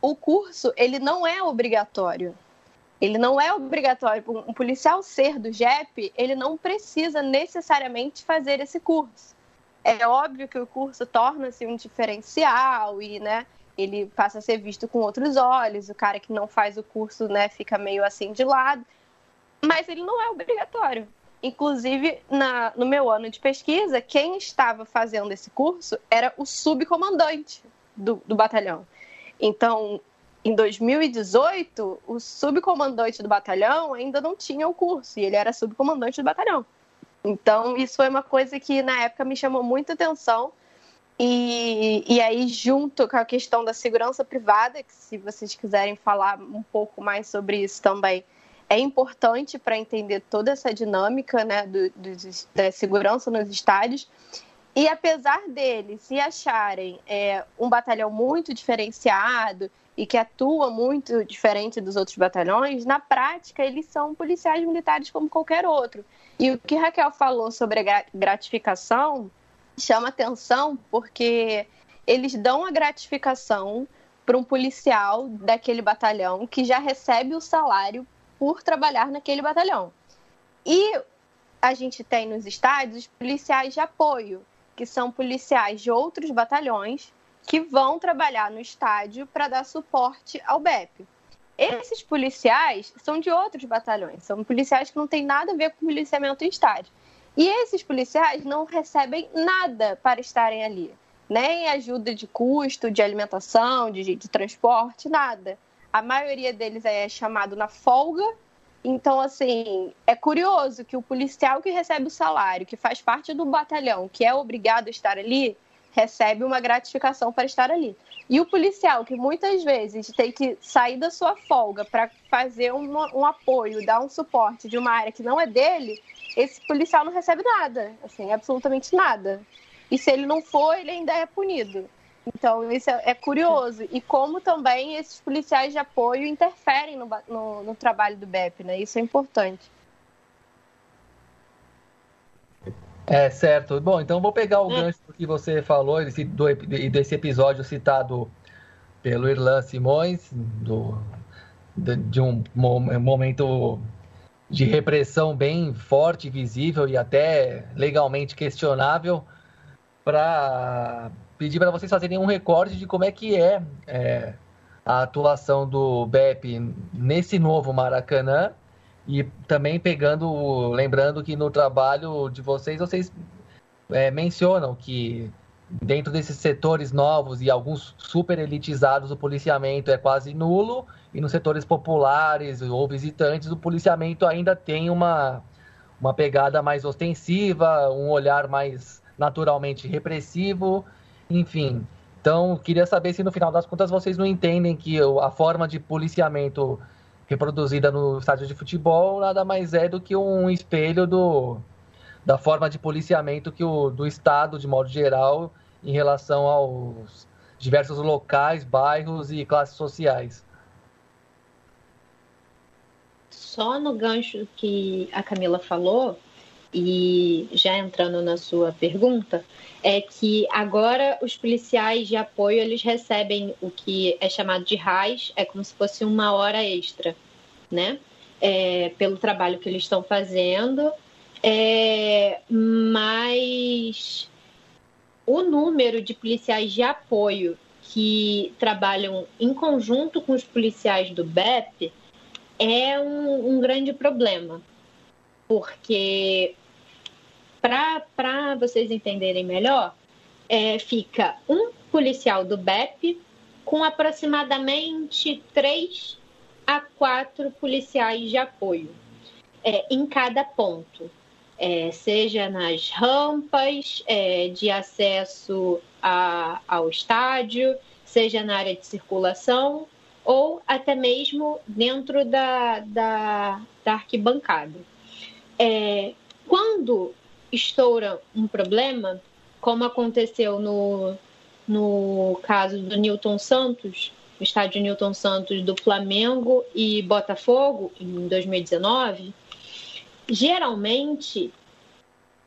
o curso ele não é obrigatório. Ele não é obrigatório. Um policial ser do JEP, ele não precisa necessariamente fazer esse curso. É óbvio que o curso torna-se um diferencial e, né, ele passa a ser visto com outros olhos. O cara que não faz o curso, né, fica meio assim de lado. Mas ele não é obrigatório. Inclusive, na, no meu ano de pesquisa, quem estava fazendo esse curso era o subcomandante do, do batalhão. Então, em 2018, o subcomandante do batalhão ainda não tinha o curso, e ele era subcomandante do batalhão. Então, isso foi uma coisa que na época me chamou muita atenção. E, e aí, junto com a questão da segurança privada, que se vocês quiserem falar um pouco mais sobre isso também, é importante para entender toda essa dinâmica né, do, do, da segurança nos estádios. E apesar deles se acharem é, um batalhão muito diferenciado e que atua muito diferente dos outros batalhões, na prática eles são policiais militares como qualquer outro. E o que Raquel falou sobre a gratificação chama atenção porque eles dão a gratificação para um policial daquele batalhão que já recebe o salário por trabalhar naquele batalhão. E a gente tem nos estádios os policiais de apoio, que são policiais de outros batalhões que vão trabalhar no estádio para dar suporte ao BEP. Esses policiais são de outros batalhões, são policiais que não têm nada a ver com policiamento em estádio. E esses policiais não recebem nada para estarem ali, nem ajuda de custo, de alimentação, de, de transporte, nada. A maioria deles é chamado na folga. Então, assim, é curioso que o policial que recebe o salário, que faz parte do batalhão, que é obrigado a estar ali, recebe uma gratificação para estar ali. E o policial, que muitas vezes tem que sair da sua folga para fazer um, um, apoio, dar um suporte de uma área que não é dele, esse policial não recebe nada, assim, absolutamente nada. E se ele não for, ele ainda é punido. Então, isso é, é curioso. E como também esses policiais de apoio interferem no, no, no trabalho do BEP, né? Isso é importante. É, certo. Bom, então vou pegar o é. gancho do que você falou e desse episódio citado pelo Irlan Simões, do, de, de um momento de repressão bem forte, visível e até legalmente questionável, para pedir para vocês fazerem um recorte de como é que é, é a atuação do BEP nesse novo Maracanã. E também pegando, lembrando que no trabalho de vocês, vocês é, mencionam que dentro desses setores novos e alguns super elitizados, o policiamento é quase nulo, e nos setores populares ou visitantes, o policiamento ainda tem uma, uma pegada mais ostensiva, um olhar mais naturalmente repressivo, enfim. Então, queria saber se no final das contas vocês não entendem que a forma de policiamento reproduzida no estádio de futebol nada mais é do que um espelho do, da forma de policiamento que o, do Estado, de modo geral, em relação aos diversos locais, bairros e classes sociais. Só no gancho que a Camila falou, e já entrando na sua pergunta, é que agora os policiais de apoio eles recebem o que é chamado de RAIS, é como se fosse uma hora extra, né? É, pelo trabalho que eles estão fazendo, é, mas o número de policiais de apoio que trabalham em conjunto com os policiais do BEP é um, um grande problema, porque para vocês entenderem melhor, é, fica um policial do BEP com aproximadamente três a quatro policiais de apoio é, em cada ponto, é, seja nas rampas é, de acesso a, ao estádio, seja na área de circulação ou até mesmo dentro da, da, da arquibancada. É, quando estoura um problema, como aconteceu no, no caso do Newton Santos, no estádio Newton Santos do Flamengo e Botafogo, em 2019, geralmente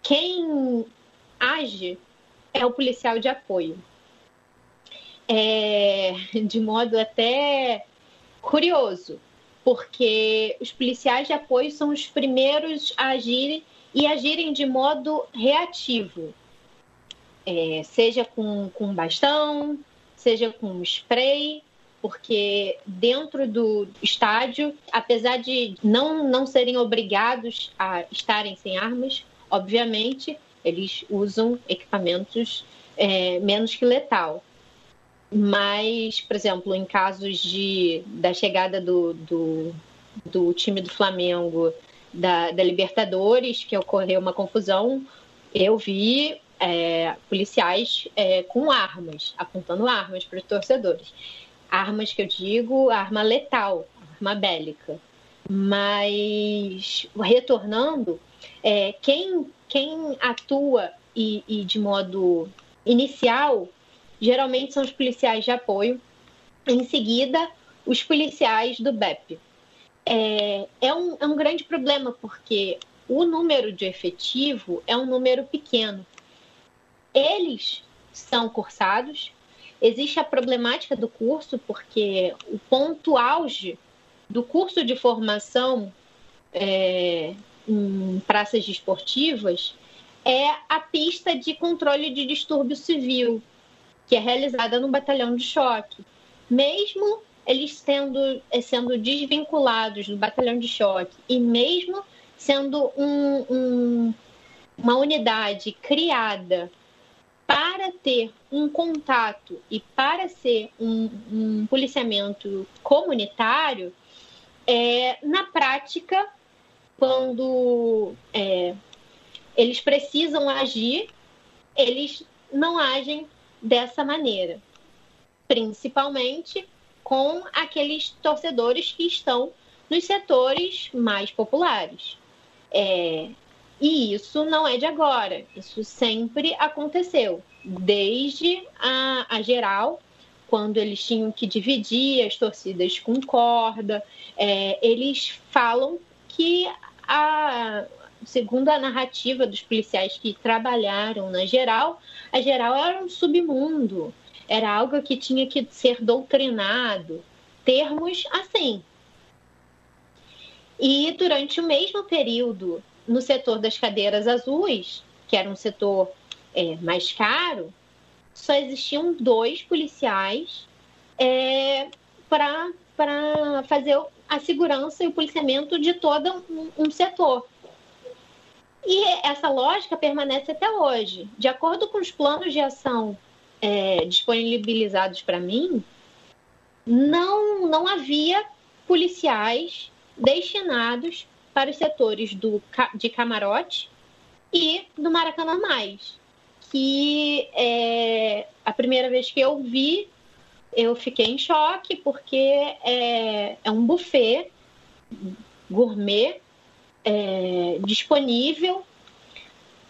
quem age é o policial de apoio. É, de modo até curioso, porque os policiais de apoio são os primeiros a agirem e agirem de modo reativo, é, seja com, com bastão, seja com spray, porque dentro do estádio, apesar de não, não serem obrigados a estarem sem armas, obviamente eles usam equipamentos é, menos que letal. Mas, por exemplo, em casos de, da chegada do, do, do time do Flamengo da, da Libertadores, que ocorreu uma confusão, eu vi é, policiais é, com armas, apontando armas para os torcedores. Armas que eu digo, arma letal, arma bélica. Mas, retornando, é, quem, quem atua e, e de modo inicial, geralmente são os policiais de apoio. Em seguida, os policiais do BEP é, é, um, é um grande problema, porque o número de efetivo é um número pequeno. Eles são cursados, existe a problemática do curso, porque o ponto auge do curso de formação é, em praças desportivas é a pista de controle de distúrbio civil, que é realizada no batalhão de choque. Mesmo eles sendo, eh, sendo desvinculados do batalhão de choque e mesmo sendo um, um, uma unidade criada para ter um contato e para ser um, um policiamento comunitário, é, na prática, quando é, eles precisam agir, eles não agem dessa maneira. Principalmente com aqueles torcedores que estão nos setores mais populares. É, e isso não é de agora, isso sempre aconteceu, desde a, a geral, quando eles tinham que dividir as torcidas com corda, é, eles falam que, a, segundo a narrativa dos policiais que trabalharam na geral, a geral era um submundo, era algo que tinha que ser doutrinado. Termos assim. E durante o mesmo período, no setor das cadeiras azuis, que era um setor é, mais caro, só existiam dois policiais é, para fazer a segurança e o policiamento de todo um, um setor. E essa lógica permanece até hoje. De acordo com os planos de ação é, disponibilizados para mim, não, não havia policiais destinados para os setores do, de camarote e do Maracanã Mais. Que é, a primeira vez que eu vi, eu fiquei em choque, porque é, é um buffet gourmet é, disponível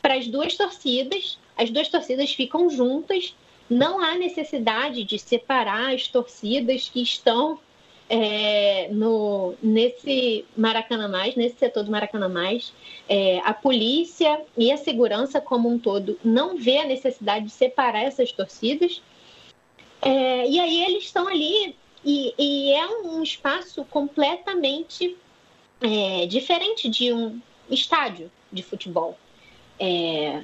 para as duas torcidas. As duas torcidas ficam juntas. Não há necessidade de separar as torcidas que estão é, no, nesse Maracanã Mais, nesse setor do Maracanã Mais, é, a polícia e a segurança como um todo não vê a necessidade de separar essas torcidas. É, e aí eles estão ali e, e é um espaço completamente é, diferente de um estádio de futebol. É,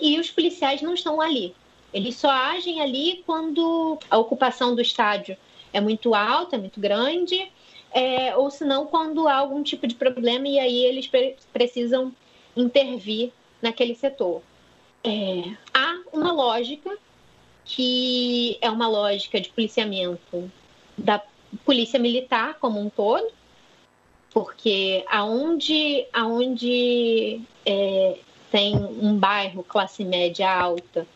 e os policiais não estão ali. Eles só agem ali quando a ocupação do estádio é muito alta, é muito grande, é, ou senão quando há algum tipo de problema e aí eles pre precisam intervir naquele setor. É, há uma lógica que é uma lógica de policiamento da polícia militar como um todo, porque aonde, aonde é, tem um bairro classe média alta,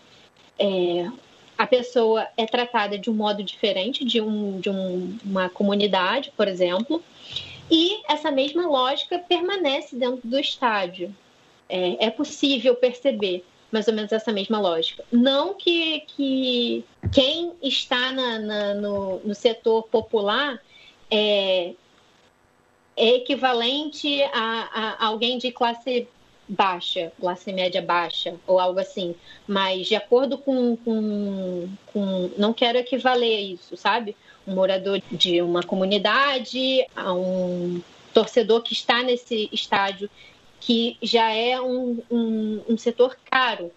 é, a pessoa é tratada de um modo diferente de, um, de um, uma comunidade, por exemplo, e essa mesma lógica permanece dentro do estádio. É, é possível perceber mais ou menos essa mesma lógica. Não que, que quem está na, na, no, no setor popular é, é equivalente a, a alguém de classe baixa, classe média baixa, ou algo assim. Mas de acordo com, com, com. Não quero equivaler isso, sabe? Um morador de uma comunidade, a um torcedor que está nesse estádio, que já é um, um, um setor caro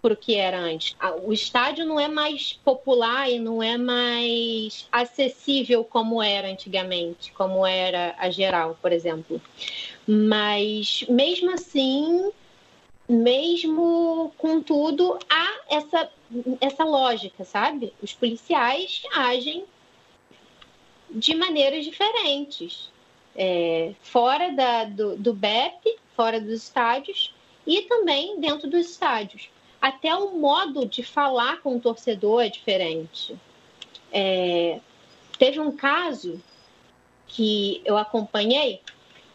para o que era antes. O estádio não é mais popular e não é mais acessível como era antigamente, como era a geral, por exemplo. Mas mesmo assim, mesmo com tudo, há essa, essa lógica, sabe? Os policiais agem de maneiras diferentes. É, fora da, do, do BEP, fora dos estádios e também dentro dos estádios até o modo de falar com o torcedor é diferente. É, teve um caso que eu acompanhei,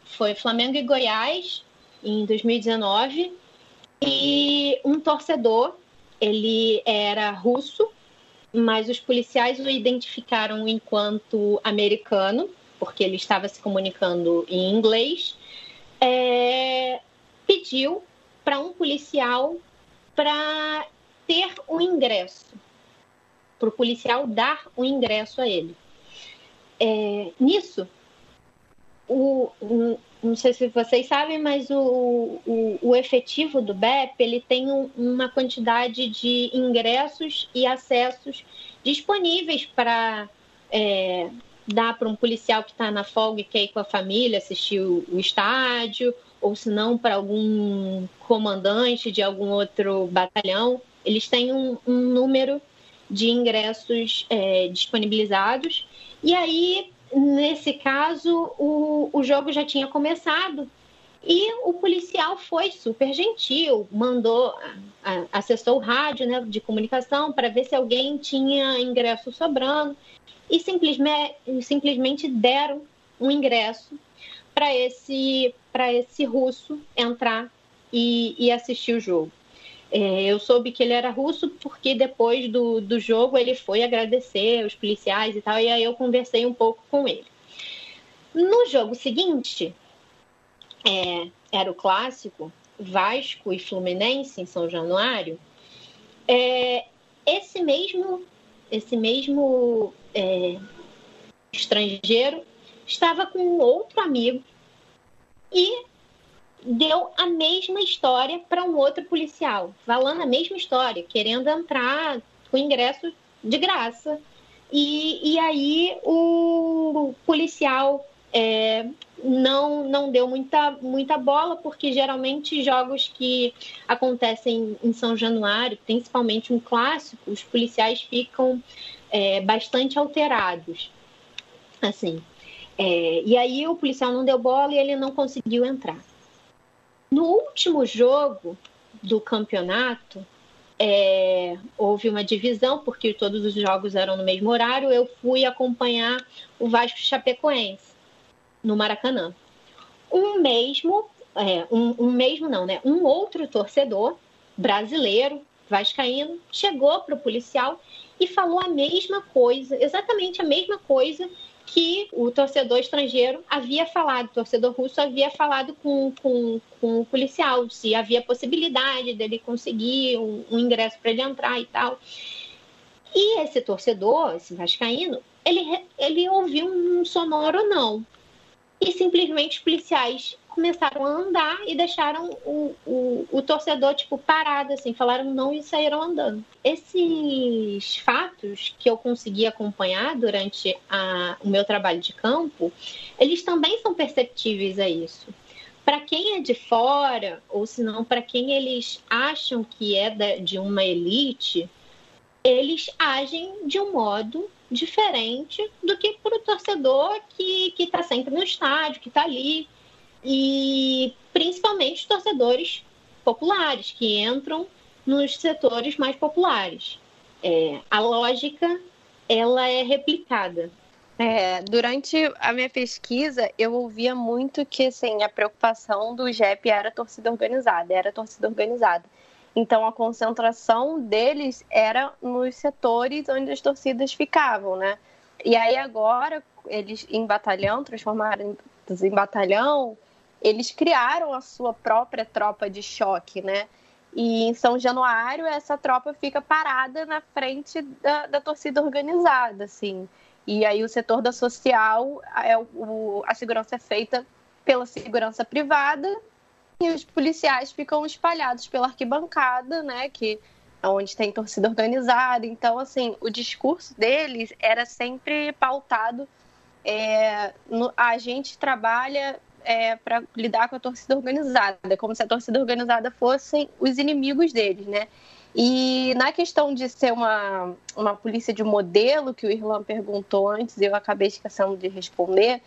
foi Flamengo e Goiás, em 2019, e um torcedor, ele era russo, mas os policiais o identificaram enquanto americano, porque ele estava se comunicando em inglês, é, pediu para um policial para ter o um ingresso, para o policial dar o um ingresso a ele. É, nisso, o, não sei se vocês sabem, mas o, o, o efetivo do BEP ele tem um, uma quantidade de ingressos e acessos disponíveis para é, dar para um policial que está na folga e quer ir com a família assistir o, o estádio, ou se não para algum comandante de algum outro batalhão, eles têm um, um número de ingressos é, disponibilizados. E aí, nesse caso, o, o jogo já tinha começado e o policial foi super gentil, mandou, acessou o rádio né, de comunicação para ver se alguém tinha ingresso sobrando e simplesmente, simplesmente deram um ingresso para esse, esse russo entrar e, e assistir o jogo. É, eu soube que ele era russo porque depois do, do jogo ele foi agradecer os policiais e tal, e aí eu conversei um pouco com ele. No jogo seguinte, é, era o clássico Vasco e Fluminense em São Januário. É, esse mesmo, esse mesmo é, estrangeiro estava com um outro amigo e deu a mesma história para um outro policial, falando a mesma história, querendo entrar com ingresso de graça. E, e aí o policial é, não, não deu muita, muita bola, porque geralmente jogos que acontecem em São Januário, principalmente um clássico, os policiais ficam é, bastante alterados. Assim. É, e aí o policial não deu bola e ele não conseguiu entrar. No último jogo do campeonato, é, houve uma divisão, porque todos os jogos eram no mesmo horário. Eu fui acompanhar o Vasco Chapecoense no Maracanã. Um mesmo, é, um, um mesmo não, né? Um outro torcedor brasileiro, vascaíno, chegou para o policial e falou a mesma coisa, exatamente a mesma coisa que o torcedor estrangeiro havia falado, o torcedor russo havia falado com, com, com o policial, se havia possibilidade dele conseguir um, um ingresso para ele entrar e tal. E esse torcedor, esse vascaíno, ele, ele ouviu um sonoro não. E simplesmente os policiais começaram a andar e deixaram o, o, o, torcedor, tipo, parado, assim, falaram não e saíram andando. Esses fatos que eu consegui acompanhar durante a, o meu trabalho de campo, eles também são perceptíveis a isso. Para quem é de fora, ou se não, para quem eles acham que é de uma elite, eles agem de um modo diferente do que para o torcedor que está sempre no estádio, que está ali e principalmente torcedores populares que entram nos setores mais populares. É, a lógica ela é replicada. É, durante a minha pesquisa, eu ouvia muito que assim, a preocupação do JEP era torcida organizada, era torcida organizada. Então a concentração deles era nos setores onde as torcidas ficavam, né? E aí agora eles em batalhão transformaram em batalhão, eles criaram a sua própria tropa de choque, né? E em São Januário, essa tropa fica parada na frente da, da torcida organizada, assim. E aí o setor da social, é o, a segurança é feita pela segurança privada e os policiais ficam espalhados pela arquibancada, né? Que é onde tem torcida organizada. Então, assim, o discurso deles era sempre pautado. É, no, a gente trabalha é, para lidar com a torcida organizada, como se a torcida organizada fossem os inimigos deles, né? E na questão de ser uma, uma polícia de modelo, que o Irlan perguntou antes, eu acabei esquecendo de responder,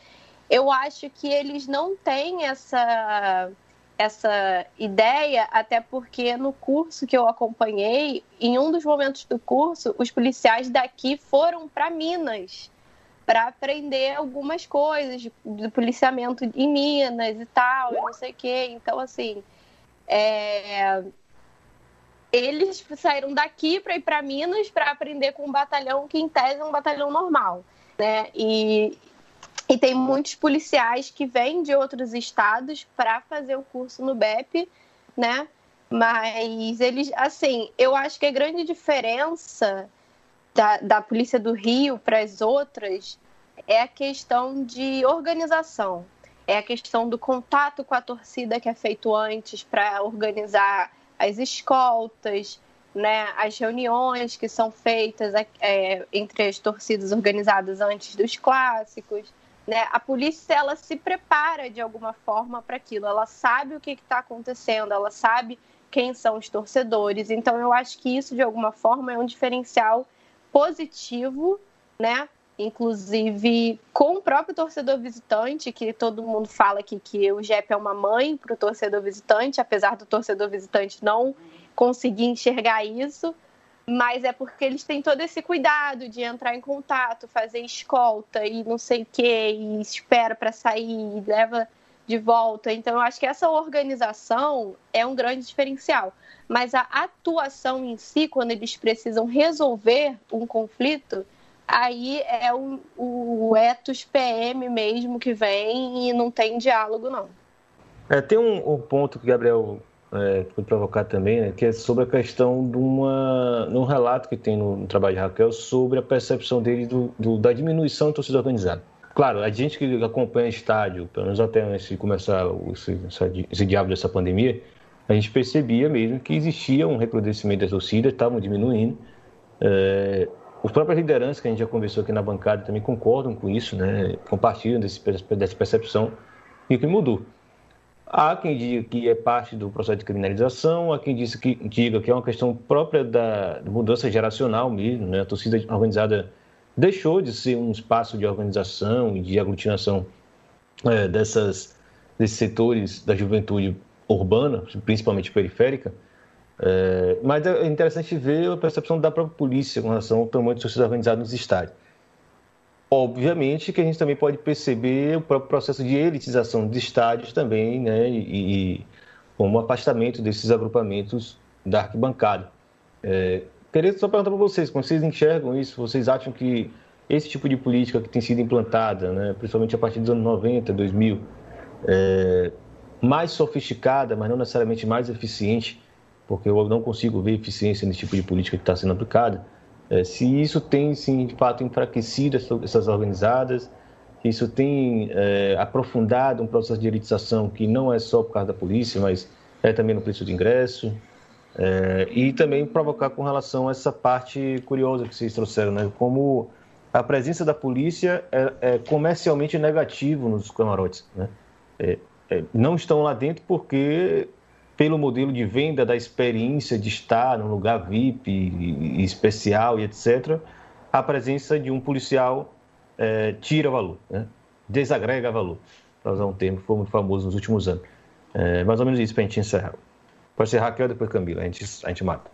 eu acho que eles não têm essa, essa ideia, até porque no curso que eu acompanhei, em um dos momentos do curso, os policiais daqui foram para Minas para aprender algumas coisas do policiamento em Minas e tal, não sei o quê. Então, assim, é... eles saíram daqui para ir para Minas para aprender com um batalhão que, em tese, é um batalhão normal. Né? E, e tem muitos policiais que vêm de outros estados para fazer o curso no BEP, né? Mas eles, assim, eu acho que a grande diferença da, da Polícia do Rio para as outras é a questão de organização, é a questão do contato com a torcida que é feito antes para organizar as escoltas, né, as reuniões que são feitas é, entre as torcidas organizadas antes dos clássicos. Né? A polícia ela se prepara de alguma forma para aquilo, ela sabe o que está acontecendo, ela sabe quem são os torcedores. Então eu acho que isso de alguma forma é um diferencial positivo, né? Inclusive com o próprio torcedor visitante, que todo mundo fala aqui que o JEP é uma mãe para o torcedor visitante, apesar do torcedor visitante não conseguir enxergar isso, mas é porque eles têm todo esse cuidado de entrar em contato, fazer escolta e não sei o que, e espera para sair, e leva de volta. Então, eu acho que essa organização é um grande diferencial. Mas a atuação em si, quando eles precisam resolver um conflito, aí é o, o ethos PM mesmo que vem e não tem diálogo, não. É, tem um, um ponto que o Gabriel é, foi provocar também, né, que é sobre a questão de uma, um relato que tem no, no, trabalho de Raquel sobre a percepção dele do, do, da diminuição da torcida organizada. Claro, a gente que acompanha estádio, pelo menos até antes de começar esse, esse diabo dessa pandemia, a gente percebia mesmo que existia um recrudescimento das torcidas, estavam diminuindo. É, os próprios lideranças que a gente já conversou aqui na bancada também concordam com isso, né? compartilham desse, dessa percepção e o que mudou. Há quem diga que é parte do processo de criminalização, há quem diga que, diga que é uma questão própria da mudança geracional mesmo. Né? A torcida organizada deixou de ser um espaço de organização e de aglutinação é, dessas, desses setores da juventude urbana, principalmente periférica, é, mas é interessante ver a percepção da própria polícia com relação ao tamanho de torcida organizada nos estádios. Obviamente que a gente também pode perceber o próprio processo de elitização de estádios também, né, e, e como afastamento desses agrupamentos da arquibancada. É, queria só perguntar para vocês, como vocês enxergam isso? Vocês acham que esse tipo de política que tem sido implantada, né, principalmente a partir dos anos 90, 2000, é, mais sofisticada, mas não necessariamente mais eficiente, porque eu não consigo ver eficiência nesse tipo de política que está sendo aplicada, é, se isso tem, sim, de fato, enfraquecido essas organizadas, isso tem é, aprofundado um processo de elitização que não é só por causa da polícia, mas é também no preço de ingresso, é, e também provocar com relação a essa parte curiosa que vocês trouxeram, né? como a presença da polícia é, é comercialmente negativo nos camarotes. Né? É, é, não estão lá dentro porque pelo modelo de venda da experiência de estar num lugar VIP e, especial e etc., a presença de um policial é, tira valor, né? desagrega valor, para usar um termo que foi muito famoso nos últimos anos. É, mais ou menos isso para a gente encerrar. Pode ser Raquel, depois Camila, a gente, a gente mata.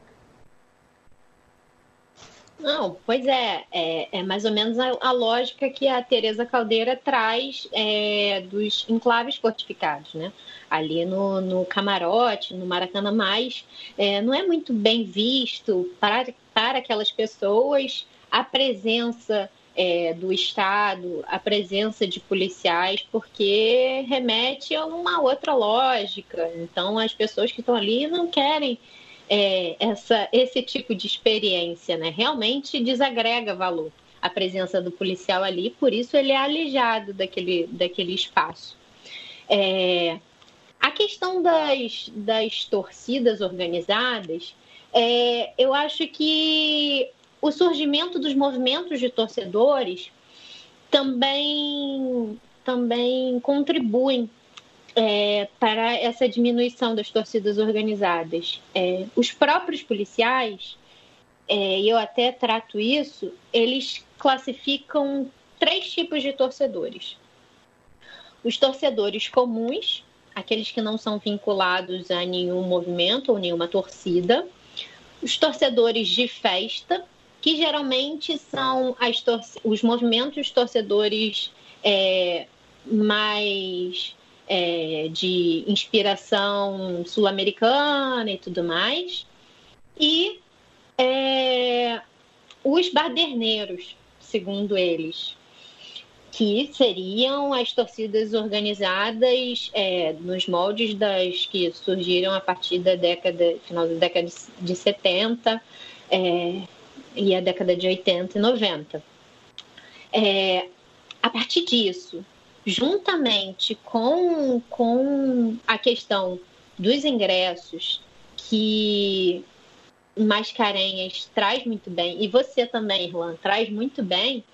Não, pois é, é, é, mais ou menos a, a, lógica que a Tereza Caldeira traz é, dos enclaves fortificados, né? Ali no, no camarote, no Maracanã Mais, é, não é muito bem visto para, para aquelas pessoas a presença é, do Estado, a presença de policiais, porque remete a uma outra lógica. Então, as pessoas que estão ali não querem é, essa, esse tipo de experiência, né? Realmente desagrega valor a presença do policial ali, por isso ele é alijado daquele, daquele espaço. É, a questão das, das torcidas organizadas, é, eu acho que o surgimento dos movimentos de torcedores também, também contribuem é, para essa diminuição das torcidas organizadas. É, os próprios policiais, é, eu até trato isso, eles classificam três tipos de torcedores: os torcedores comuns, aqueles que não são vinculados a nenhum movimento ou nenhuma torcida, os torcedores de festa, que geralmente são os movimentos torcedores é, mais é, de inspiração sul-americana e tudo mais. E é, os baderneiros, segundo eles, que seriam as torcidas organizadas é, nos moldes das que surgiram a partir da década, final da década de 70 é, e a década de 80 e 90. É, a partir disso, juntamente com, com a questão dos ingressos, que Mascarenhas traz muito bem, e você também, Irlan, traz muito bem,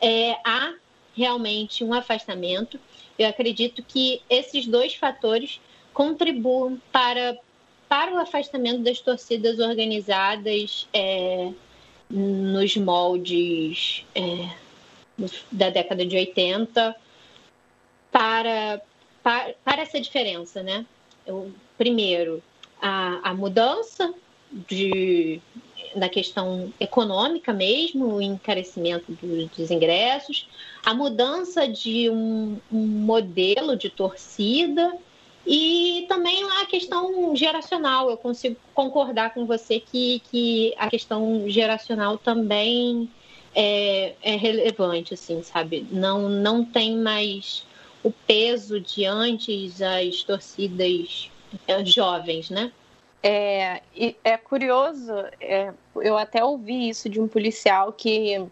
é, há realmente um afastamento. Eu acredito que esses dois fatores contribuem para, para o afastamento das torcidas organizadas é, nos moldes é, da década de 80 para, para, para essa diferença, né? Eu, primeiro, a, a mudança de, da questão econômica mesmo, o encarecimento dos, dos ingressos, a mudança de um, um, modelo de torcida e também a questão geracional. Eu consigo concordar com você que, que a questão geracional também é, é relevante, assim, sabe? Não, não tem mais o peso de antes as torcidas eh, jovens, né? É, é curioso, é, eu até ouvi isso de um policial que,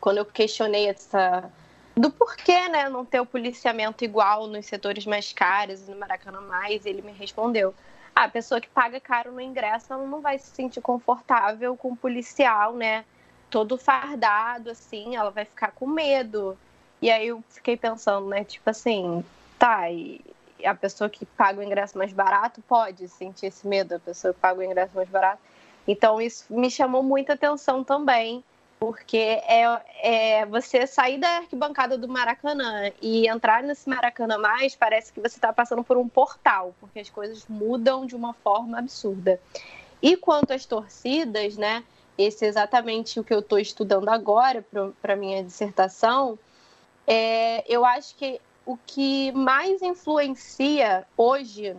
quando eu questionei essa, do porquê, né, não ter o policiamento igual nos setores mais caros e no Maracanã mais, ele me respondeu: ah, a pessoa que paga caro no ingresso, ela não vai se sentir confortável com o policial, né, todo fardado assim, ela vai ficar com medo. E aí eu fiquei pensando, né, tipo assim, tá, e a pessoa que paga o ingresso mais barato pode sentir esse medo, a pessoa que paga o ingresso mais barato. Então isso me chamou muita atenção também porque é, é, você sair da arquibancada do Maracanã e entrar nesse Maracanã mais parece que você está passando por um portal, porque as coisas mudam de uma forma absurda. E quanto às torcidas, né? Esse é exatamente o que eu estou estudando agora para minha dissertação. É, eu acho que o que mais influencia hoje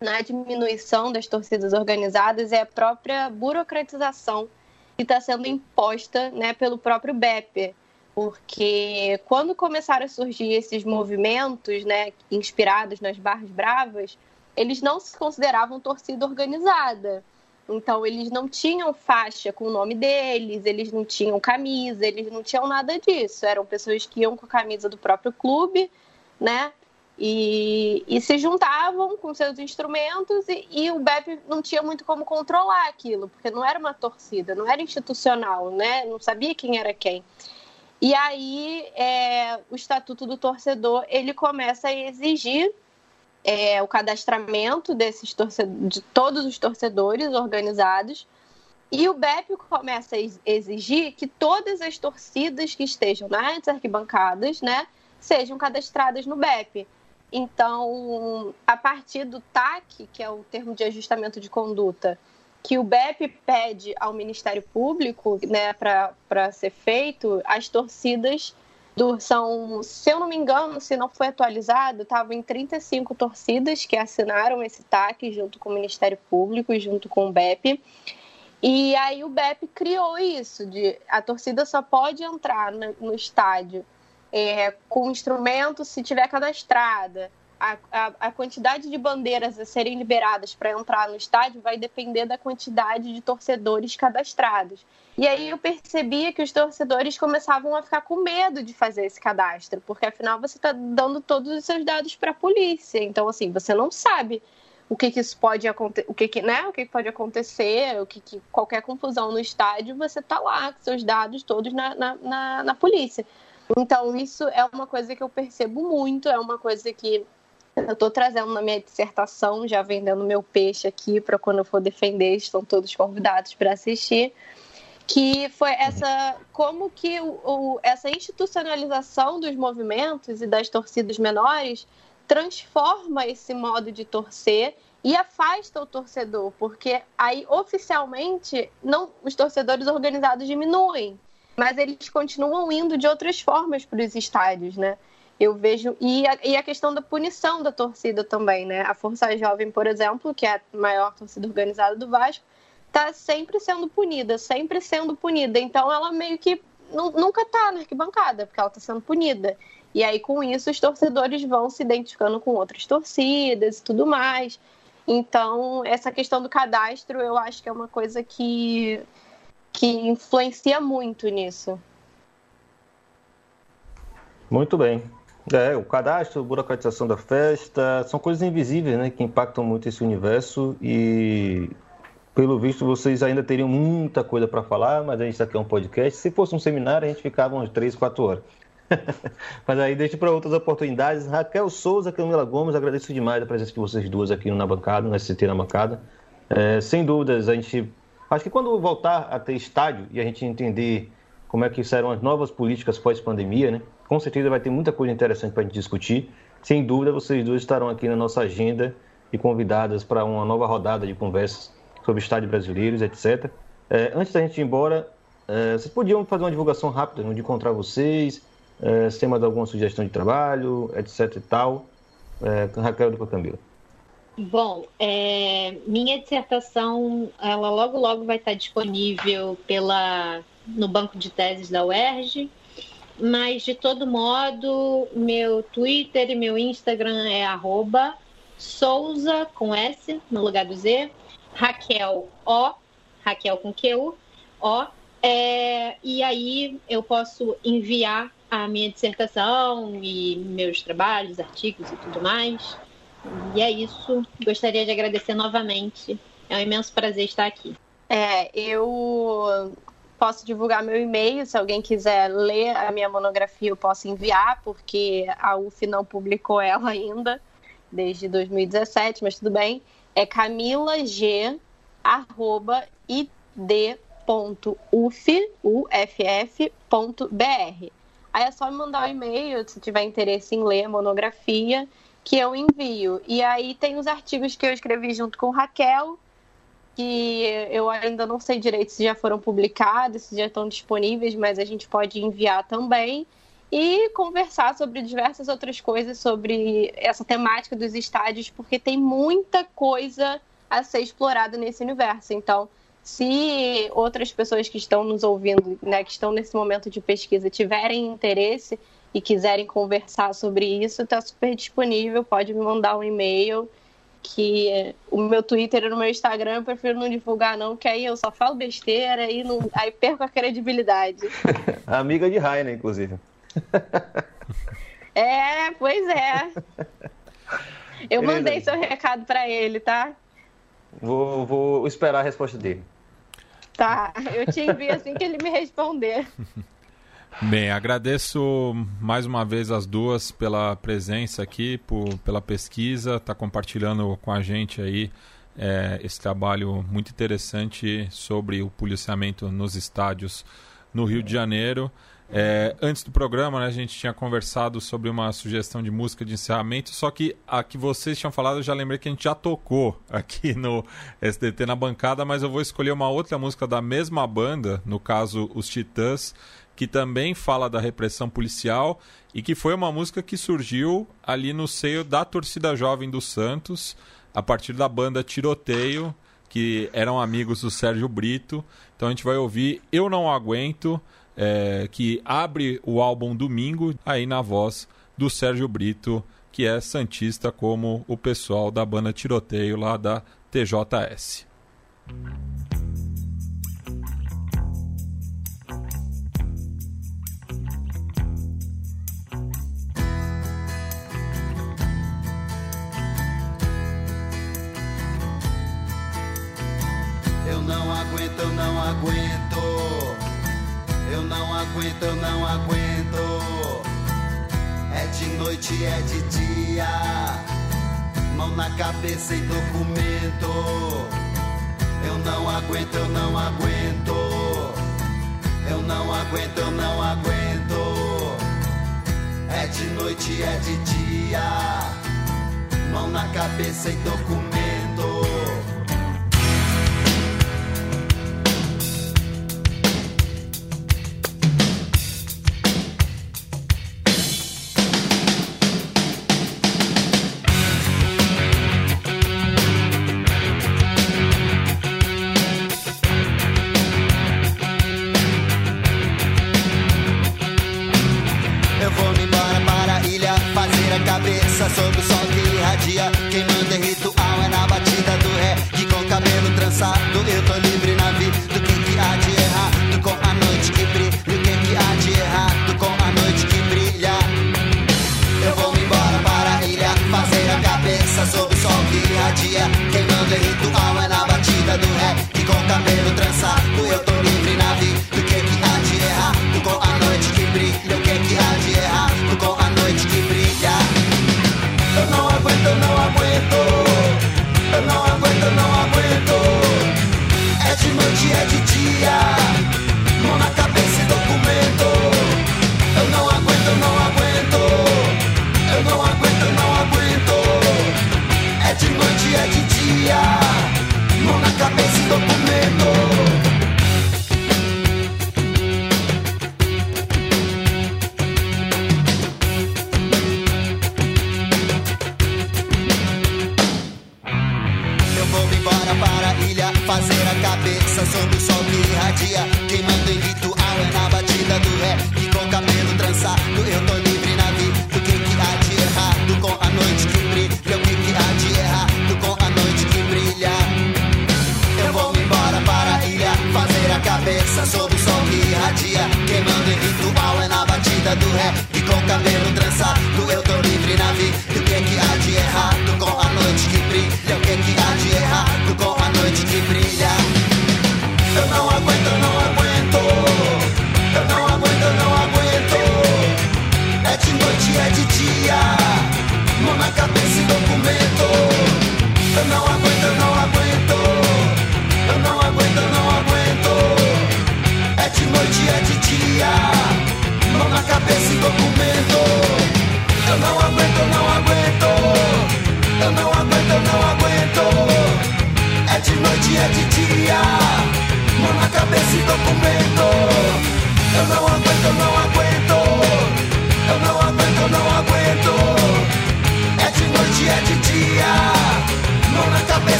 na diminuição das torcidas organizadas é a própria burocratização que está sendo imposta né, pelo próprio BEP. Porque quando começaram a surgir esses movimentos né, inspirados nas Barras Bravas, eles não se consideravam torcida organizada. Então, eles não tinham faixa com o nome deles, eles não tinham camisa, eles não tinham nada disso. Eram pessoas que iam com a camisa do próprio clube, né? E, e, se juntavam com seus instrumentos e, e, o BEP não tinha muito como controlar aquilo, porque não era uma torcida, não era institucional, né? Não sabia quem era quem. E aí é, o Estatuto do Torcedor ele começa a exigir é, o cadastramento desses de todos os torcedores organizados e o BEP começa a exigir que todas as torcidas que estejam nas arquibancadas, né, sejam cadastradas no BEP. Então, a partir do TAC, que é o termo de ajustamento de conduta, que o BEP pede ao Ministério Público né, para ser feito, as torcidas do, são, se eu não me engano, se não foi atualizado, estavam em 35 torcidas que assinaram esse TAC junto com o Ministério Público e junto com o BEP. E aí o BEP criou isso, de a torcida só pode entrar no, no estádio é, com instrumento se tiver cadastrada. A, a, a, quantidade de bandeiras a serem liberadas para entrar no estádio vai depender da quantidade de torcedores cadastrados. E aí eu percebia que os torcedores começavam a ficar com medo de fazer esse cadastro, porque afinal você está dando todos os seus dados para a polícia. Então, assim, você não sabe o que, que isso pode acontecer, o que, que, né, o que, que pode acontecer, o que, que qualquer confusão no estádio, você está lá com seus dados todos na, na, na, na polícia. Então, isso é uma coisa que eu percebo muito, é uma coisa que eu estou trazendo na minha dissertação, já vendendo meu peixe aqui para quando eu for defender, estão todos convidados para assistir, que foi essa como que o, o, essa institucionalização dos movimentos e das torcidas menores transforma esse modo de torcer e afasta o torcedor, porque aí oficialmente não os torcedores organizados diminuem, mas eles continuam indo de outras formas para os estádios, né? Eu vejo. E a, e a, questão da punição da torcida também, né? A Força Jovem, por exemplo, que é a maior torcida organizada do Vasco, está sempre sendo punida, sempre sendo punida. Então ela meio que nunca está na arquibancada, porque ela está sendo punida. E aí, com isso, os torcedores vão se identificando com outras torcidas e tudo mais. Então, essa questão do cadastro, eu acho que é uma coisa que que influencia muito nisso. Muito bem. É, o cadastro, burocratização da festa, são coisas invisíveis, né, que impactam muito esse universo e pelo visto vocês ainda teriam muita coisa para falar, mas a gente aqui é um podcast. Se fosse um seminário, a gente ficava umas 3, 4 horas. mas aí deixo para outras oportunidades. Raquel Souza, Camila Gomes, agradeço demais a presença de vocês duas aqui na bancada, no SCT na bancada. É, sem dúvidas, a gente Acho que quando voltar a ter estádio e a gente entender como é que serão as novas políticas pós-pandemia, né? Com certeza vai ter muita coisa interessante para a gente discutir. Sem dúvida, vocês dois estarão aqui na nossa agenda e convidadas para uma nova rodada de conversas sobre estádio brasileiros, etc. É, antes da gente ir embora, é, vocês podiam fazer uma divulgação rápida, onde encontrar vocês, é, se tem mais alguma sugestão de trabalho, etc e tal. É, Raquel do Camila. Bom, é, minha dissertação, ela logo logo vai estar disponível pela, no banco de teses da UERJ, mas de todo modo, meu Twitter e meu Instagram é arroba Souza com S no lugar do Z, Raquel O, Raquel com Q, O, é, e aí eu posso enviar a minha dissertação e meus trabalhos, artigos e tudo mais. E é isso. Gostaria de agradecer novamente. É um imenso prazer estar aqui. É, eu posso divulgar meu e-mail, se alguém quiser ler a minha monografia, eu posso enviar, porque a UF não publicou ela ainda, desde 2017, mas tudo bem. É camilag, arroba, id.uf.br. Aí é só me mandar um e-mail, se tiver interesse em ler a monografia, que eu envio. E aí tem os artigos que eu escrevi junto com Raquel, que eu ainda não sei direito se já foram publicados, se já estão disponíveis, mas a gente pode enviar também. E conversar sobre diversas outras coisas sobre essa temática dos estádios, porque tem muita coisa a ser explorada nesse universo. Então, se outras pessoas que estão nos ouvindo, né, que estão nesse momento de pesquisa, tiverem interesse e quiserem conversar sobre isso, está super disponível. Pode me mandar um e-mail. Que o meu Twitter e o meu Instagram eu prefiro não divulgar, não, que aí eu só falo besteira e não, aí perco a credibilidade. Amiga de Rainer, inclusive. é, pois é. Eu Beleza. mandei seu recado para ele, tá? Vou, vou esperar a resposta dele. Tá, eu te envio assim que ele me responder. Bem, agradeço mais uma vez as duas pela presença aqui, por, pela pesquisa, tá compartilhando com a gente aí é, esse trabalho muito interessante sobre o policiamento nos estádios no Rio de Janeiro. É, antes do programa, né, a gente tinha conversado sobre uma sugestão de música de encerramento, só que a que vocês tinham falado, eu já lembrei que a gente já tocou aqui no SDT na bancada, mas eu vou escolher uma outra música da mesma banda, no caso os Titãs, que também fala da repressão policial e que foi uma música que surgiu ali no seio da torcida jovem do Santos, a partir da banda Tiroteio, que eram amigos do Sérgio Brito. Então a gente vai ouvir Eu Não Aguento é, que abre o álbum Domingo, aí na voz do Sérgio Brito, que é santista como o pessoal da banda Tiroteio lá da TJS. Eu não aguento. É de noite, é de dia. Mão na cabeça e documento. Eu não aguento, eu não aguento. Eu não aguento, eu não aguento. É de noite, é de dia. Mão na cabeça e documento.